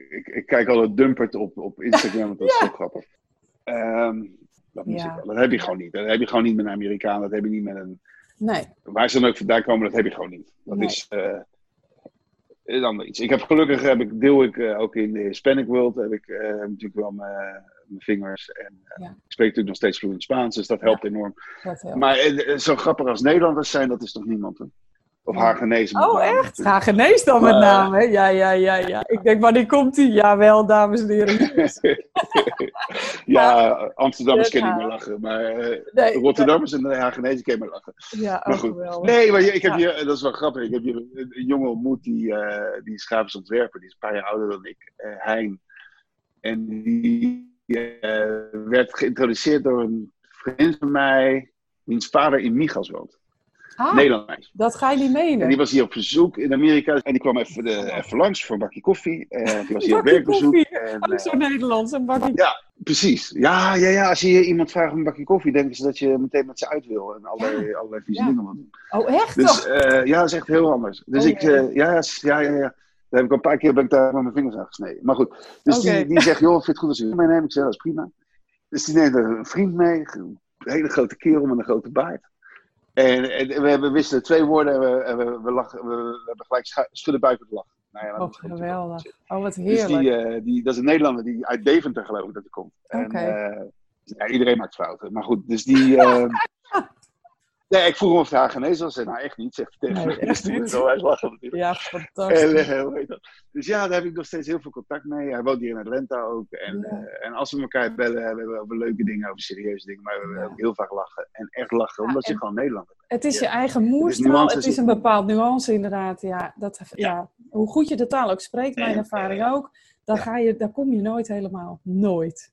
ik, ik kijk altijd Dumpert op, op Instagram, want dat is zo grappig. Ehm, dat, Ja. dat heb je gewoon niet. Dat heb je gewoon niet met een Amerikaan, dat heb je niet met een... Nee. Waar ze dan ook vandaan komen, dat heb je gewoon niet. Dat Nee. is... eh, is ander iets. Ik heb gelukkig heb ik, deel ik eh, ook in de Hispanic World heb ik eh, natuurlijk wel mijn mijn vingers. En Ja. ik spreek natuurlijk nog steeds vloeiend Spaans, dus dat helpt enorm. Dat helpt. Maar zo grappig als Nederlanders zijn, dat is toch niemand? Hè? Of Ja. Hagenezen. met Oh, name. echt? Hagenees dan met name? Ja, ja, ja, ja. Ik denk, wanneer komt hij? Jawel, dames en heren. ja, Amsterdammers Den kunnen niet meer lachen, maar eh, Nee, de Rotterdammers en de Hagenezen kunnen meer lachen. Ja, Maar goed. Nee, maar ik heb hier, dat is wel grappig, ik heb hier een, jongen ontmoet die, eh die is grafisch ontwerper, die is een paar jaar ouder dan ik, eh, Hein. En die eh, werd geïntroduceerd door een vriend van mij, wiens vader in Migas woont. Ah, Nederland meisje. dat ga je niet En menen. die was hier op verzoek in Amerika. En die kwam even, de, even langs voor een bakje koffie. En die was hier op Bakje werkbezoek. koffie. En, eh, zo Nederlands, een bakje. ja, precies. Ja, ja, ja, als je hier iemand vraagt om een bakje koffie, denken ze dat je meteen met ze uit wil. En allerlei, allerlei vieze Ja. dingen wil doen. Oh, echt? Dus eh, ja, dat is echt heel anders. Dus Oh, ik, eh, ja, ja, ja, ja. Daar heb ik een paar keer ben ik daar met mijn vingers aan gesneden. Maar goed, dus die, die zegt, joh, vind je het goed als ik meeneem? Ik zeg, dat is prima. Dus die neemt een vriend mee, een hele grote kerel met een grote baard. En, en we, we wisten twee woorden en we, en we, we, lachen, we, we hebben gelijk schu- schudden buiten te lachen. Nou ja, Oh, geweldig. Oh, wat Dus heerlijk. die, eh, die, dat is een Nederlander die uit Deventer geloof ik dat hij komt. Eh, ja, iedereen maakt fouten. Maar goed, dus die... nee, ik vroeg hem of hij Hagenees was. Hij nou echt niet, zegt hij tegen Nee, echt niet. zo uit lachen natuurlijk. Ja, fantastisch. hoe heet dat? Dus ja, daar heb ik nog steeds heel veel contact mee. Hij woont hier in Atlanta ook. En, Ja. eh, en als we elkaar bellen, hebben we over leuke dingen, over serieuze dingen. Maar we hebben Ja. ook heel vaak lachen. En echt lachen, Ja, omdat je gewoon Nederlander bent. Het is je eigen moerstaal. Het is een bepaald nuance inderdaad. Ja, dat, ja. Hoe goed je de taal ook spreekt, mijn ervaring ook, dan, ga je, dan kom je nooit helemaal. Nooit.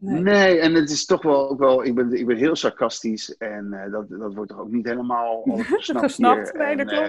Nee. Nee. en het is toch wel, ook wel ik, ben, ik ben heel sarcastisch. En eh, dat, dat wordt toch ook niet helemaal gesnapt. Nee, En, dat eh.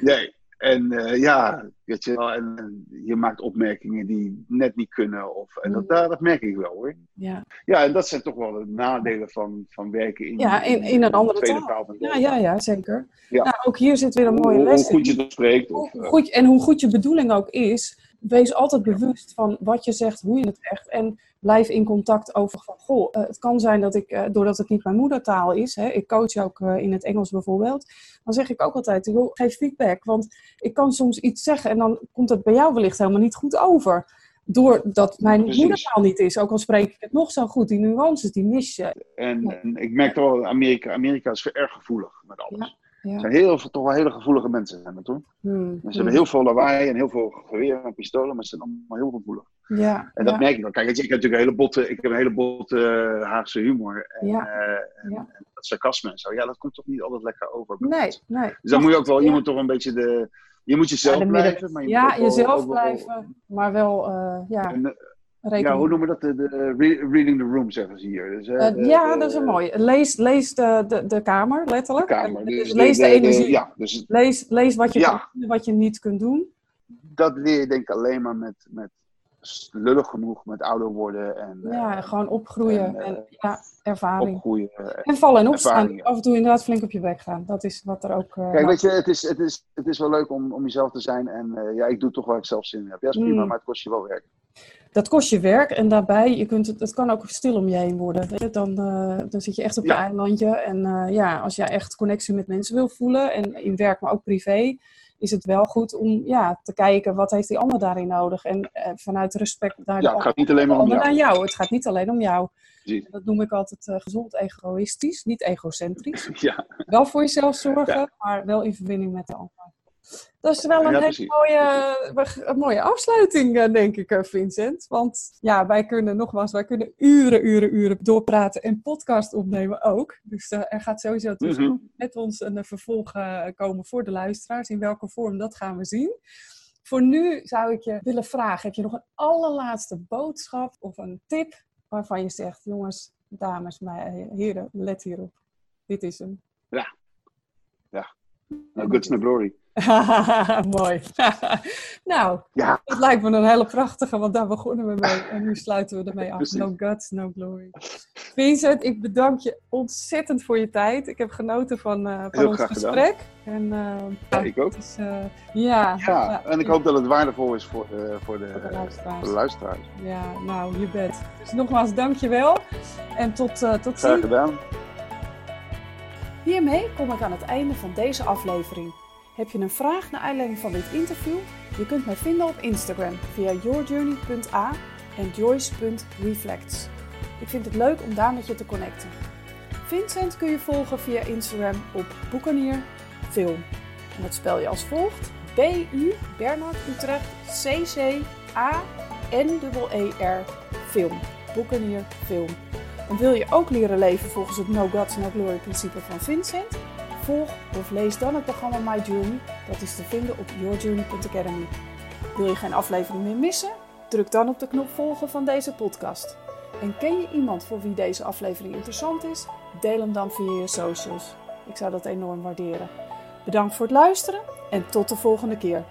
Nee. En eh, ja, weet je wel, en, en je maakt opmerkingen die net niet kunnen. Of, en dat, Mm. dat merk ik wel hoor. Ja, Ja, en dat zijn toch wel de nadelen van, van werken in, Ja, in- in een andere tweede taal. taal. van ja, de- ja, ja zeker. Ja. Nou, ook hier zit weer een mooie hoe, les hoe goed je dat spreekt. Of, Hoe goed, en hoe goed je bedoeling ook is, wees altijd bewust van wat je zegt, hoe je het zegt. En blijf in contact over van, goh, eh, het kan zijn dat ik, eh, doordat het niet mijn moedertaal is, hè, ik coach ook eh, in het Engels bijvoorbeeld, dan zeg ik ook altijd, joh, geef feedback. Want ik kan soms iets zeggen en dan komt het bij jou wellicht helemaal niet goed over. Doordat mijn Precies. moedertaal niet is, ook al spreek ik het nog zo goed, die nuances, die mis je. en, Ja. en ik merk toch wel, Amerika, Amerika is erg gevoelig met alles. Ja. Er zijn heel veel, toch wel hele gevoelige mensen zijn dat hoor. Hmm, Ze hebben heel veel lawaai en heel veel geweren en pistolen, maar ze zijn allemaal heel gevoelig. Ja, En dat ja, merk ik wel. Kijk, ik heb natuurlijk een hele botte, ik heb een hele botte eh, Haagse humor. En, Ja. eh, en, Ja. en dat sarcasme en zo. Ja, dat komt toch niet altijd lekker over. nee, nee. Dus dan moet je ook wel, je Ja. moet toch een beetje de, je moet jezelf de blijven. Maar je ja, moet ook wel- jezelf wel- blijven, maar wel, eh, ja, En, rekening. ja, hoe noemen we dat? De, de re- reading the room, zeggen ze hier. Dus, de- ja, de- dat is een mooie. Lees, lees de, de, de kamer, De letterlijk. kamer. Dus lees de, energie. ja, dus Lees, lees wat je en wat je niet kunt doen. dat leer je denk ik alleen maar met, met lullig genoeg, met ouder worden en eh, Ja, gewoon opgroeien en, en, eh, ja, ervaring. opgroeien. eh, En vallen en opstaan. ervaringen. Af en toe inderdaad flink op je bek gaan. Dat is wat er ook... eh, Kijk, weet je, het is, het is, het is wel leuk om, om jezelf te zijn. En eh, ja, ik doe toch waar ik zelf zin in heb. Ja, is prima, Mm. maar het kost je wel werk. Dat kost je werk en daarbij, je kunt het, het kan ook stil om je heen worden. Dan, eh, dan zit je echt op je Ja. eilandje. En eh, ja, als jij echt connectie met mensen wil voelen, en in werk, maar ook privé, is het wel goed om ja, te kijken wat heeft die ander daarin nodig. En eh, vanuit respect naar de Ja, het gaat niet alleen maar om jou. jou. Het gaat niet alleen om jou. Precies. Dat noem ik altijd eh, gezond egoïstisch, niet egocentrisch. Ja, Wel voor jezelf zorgen, Ja. maar wel in verbinding met de ander. Dat is wel een Ja, hele precies. mooie, een mooie afsluiting, eh, denk ik, eh, Vincent. Want ja, wij kunnen nogmaals, wij kunnen uren, uren, uren doorpraten en podcast opnemen ook. Dus eh, er gaat sowieso Mhm. met ons een vervolg komen voor de luisteraars. In welke vorm, dat gaan we zien. Voor nu zou ik je willen vragen, heb je nog een allerlaatste boodschap of een tip waarvan je zegt, jongens, dames, me- heren, let hierop. Dit is hem. no goods, no glory. Mooi. nou, Ja, dat lijkt me een hele prachtige, want daar begonnen we mee. En nu sluiten we ermee af. Precies. No guts, no glory. Vincent, ik bedank je ontzettend voor je tijd. Ik heb genoten van, eh, van Heel ons graag gedaan. gesprek. En, eh, Ja, ik ook. eh, ja, ja, en ik hoop dat het waardevol is voor de, voor de, Voor de luisteraars. voor de luisteraars. Ja, nou, je bent. Dus nogmaals, dank je wel. En tot, eh, tot Graag ziens. gedaan. Hiermee kom ik aan het einde van deze aflevering. Heb je een vraag naar aanleiding van dit interview? Je kunt mij vinden op Instagram via yourjourney.a en joyce.reflects. Ik vind het leuk om daar met je te connecten. Vincent kun je volgen via Instagram op Boekanier Film. En dat spel je als volgt: B-U Bernard Utrecht C-C A N E R Film. Boekanier Film. En wil je ook leren leven volgens het No Gods No Glory principe van Vincent? Volg of lees dan het programma My Journey. Dat is te vinden op yourjourney.academy. Wil je geen aflevering meer missen? Druk dan op de knop volgen van deze podcast. En ken je iemand voor wie deze aflevering interessant is? Deel hem dan via je socials. Ik zou dat enorm waarderen. Bedankt voor het luisteren en tot de volgende keer.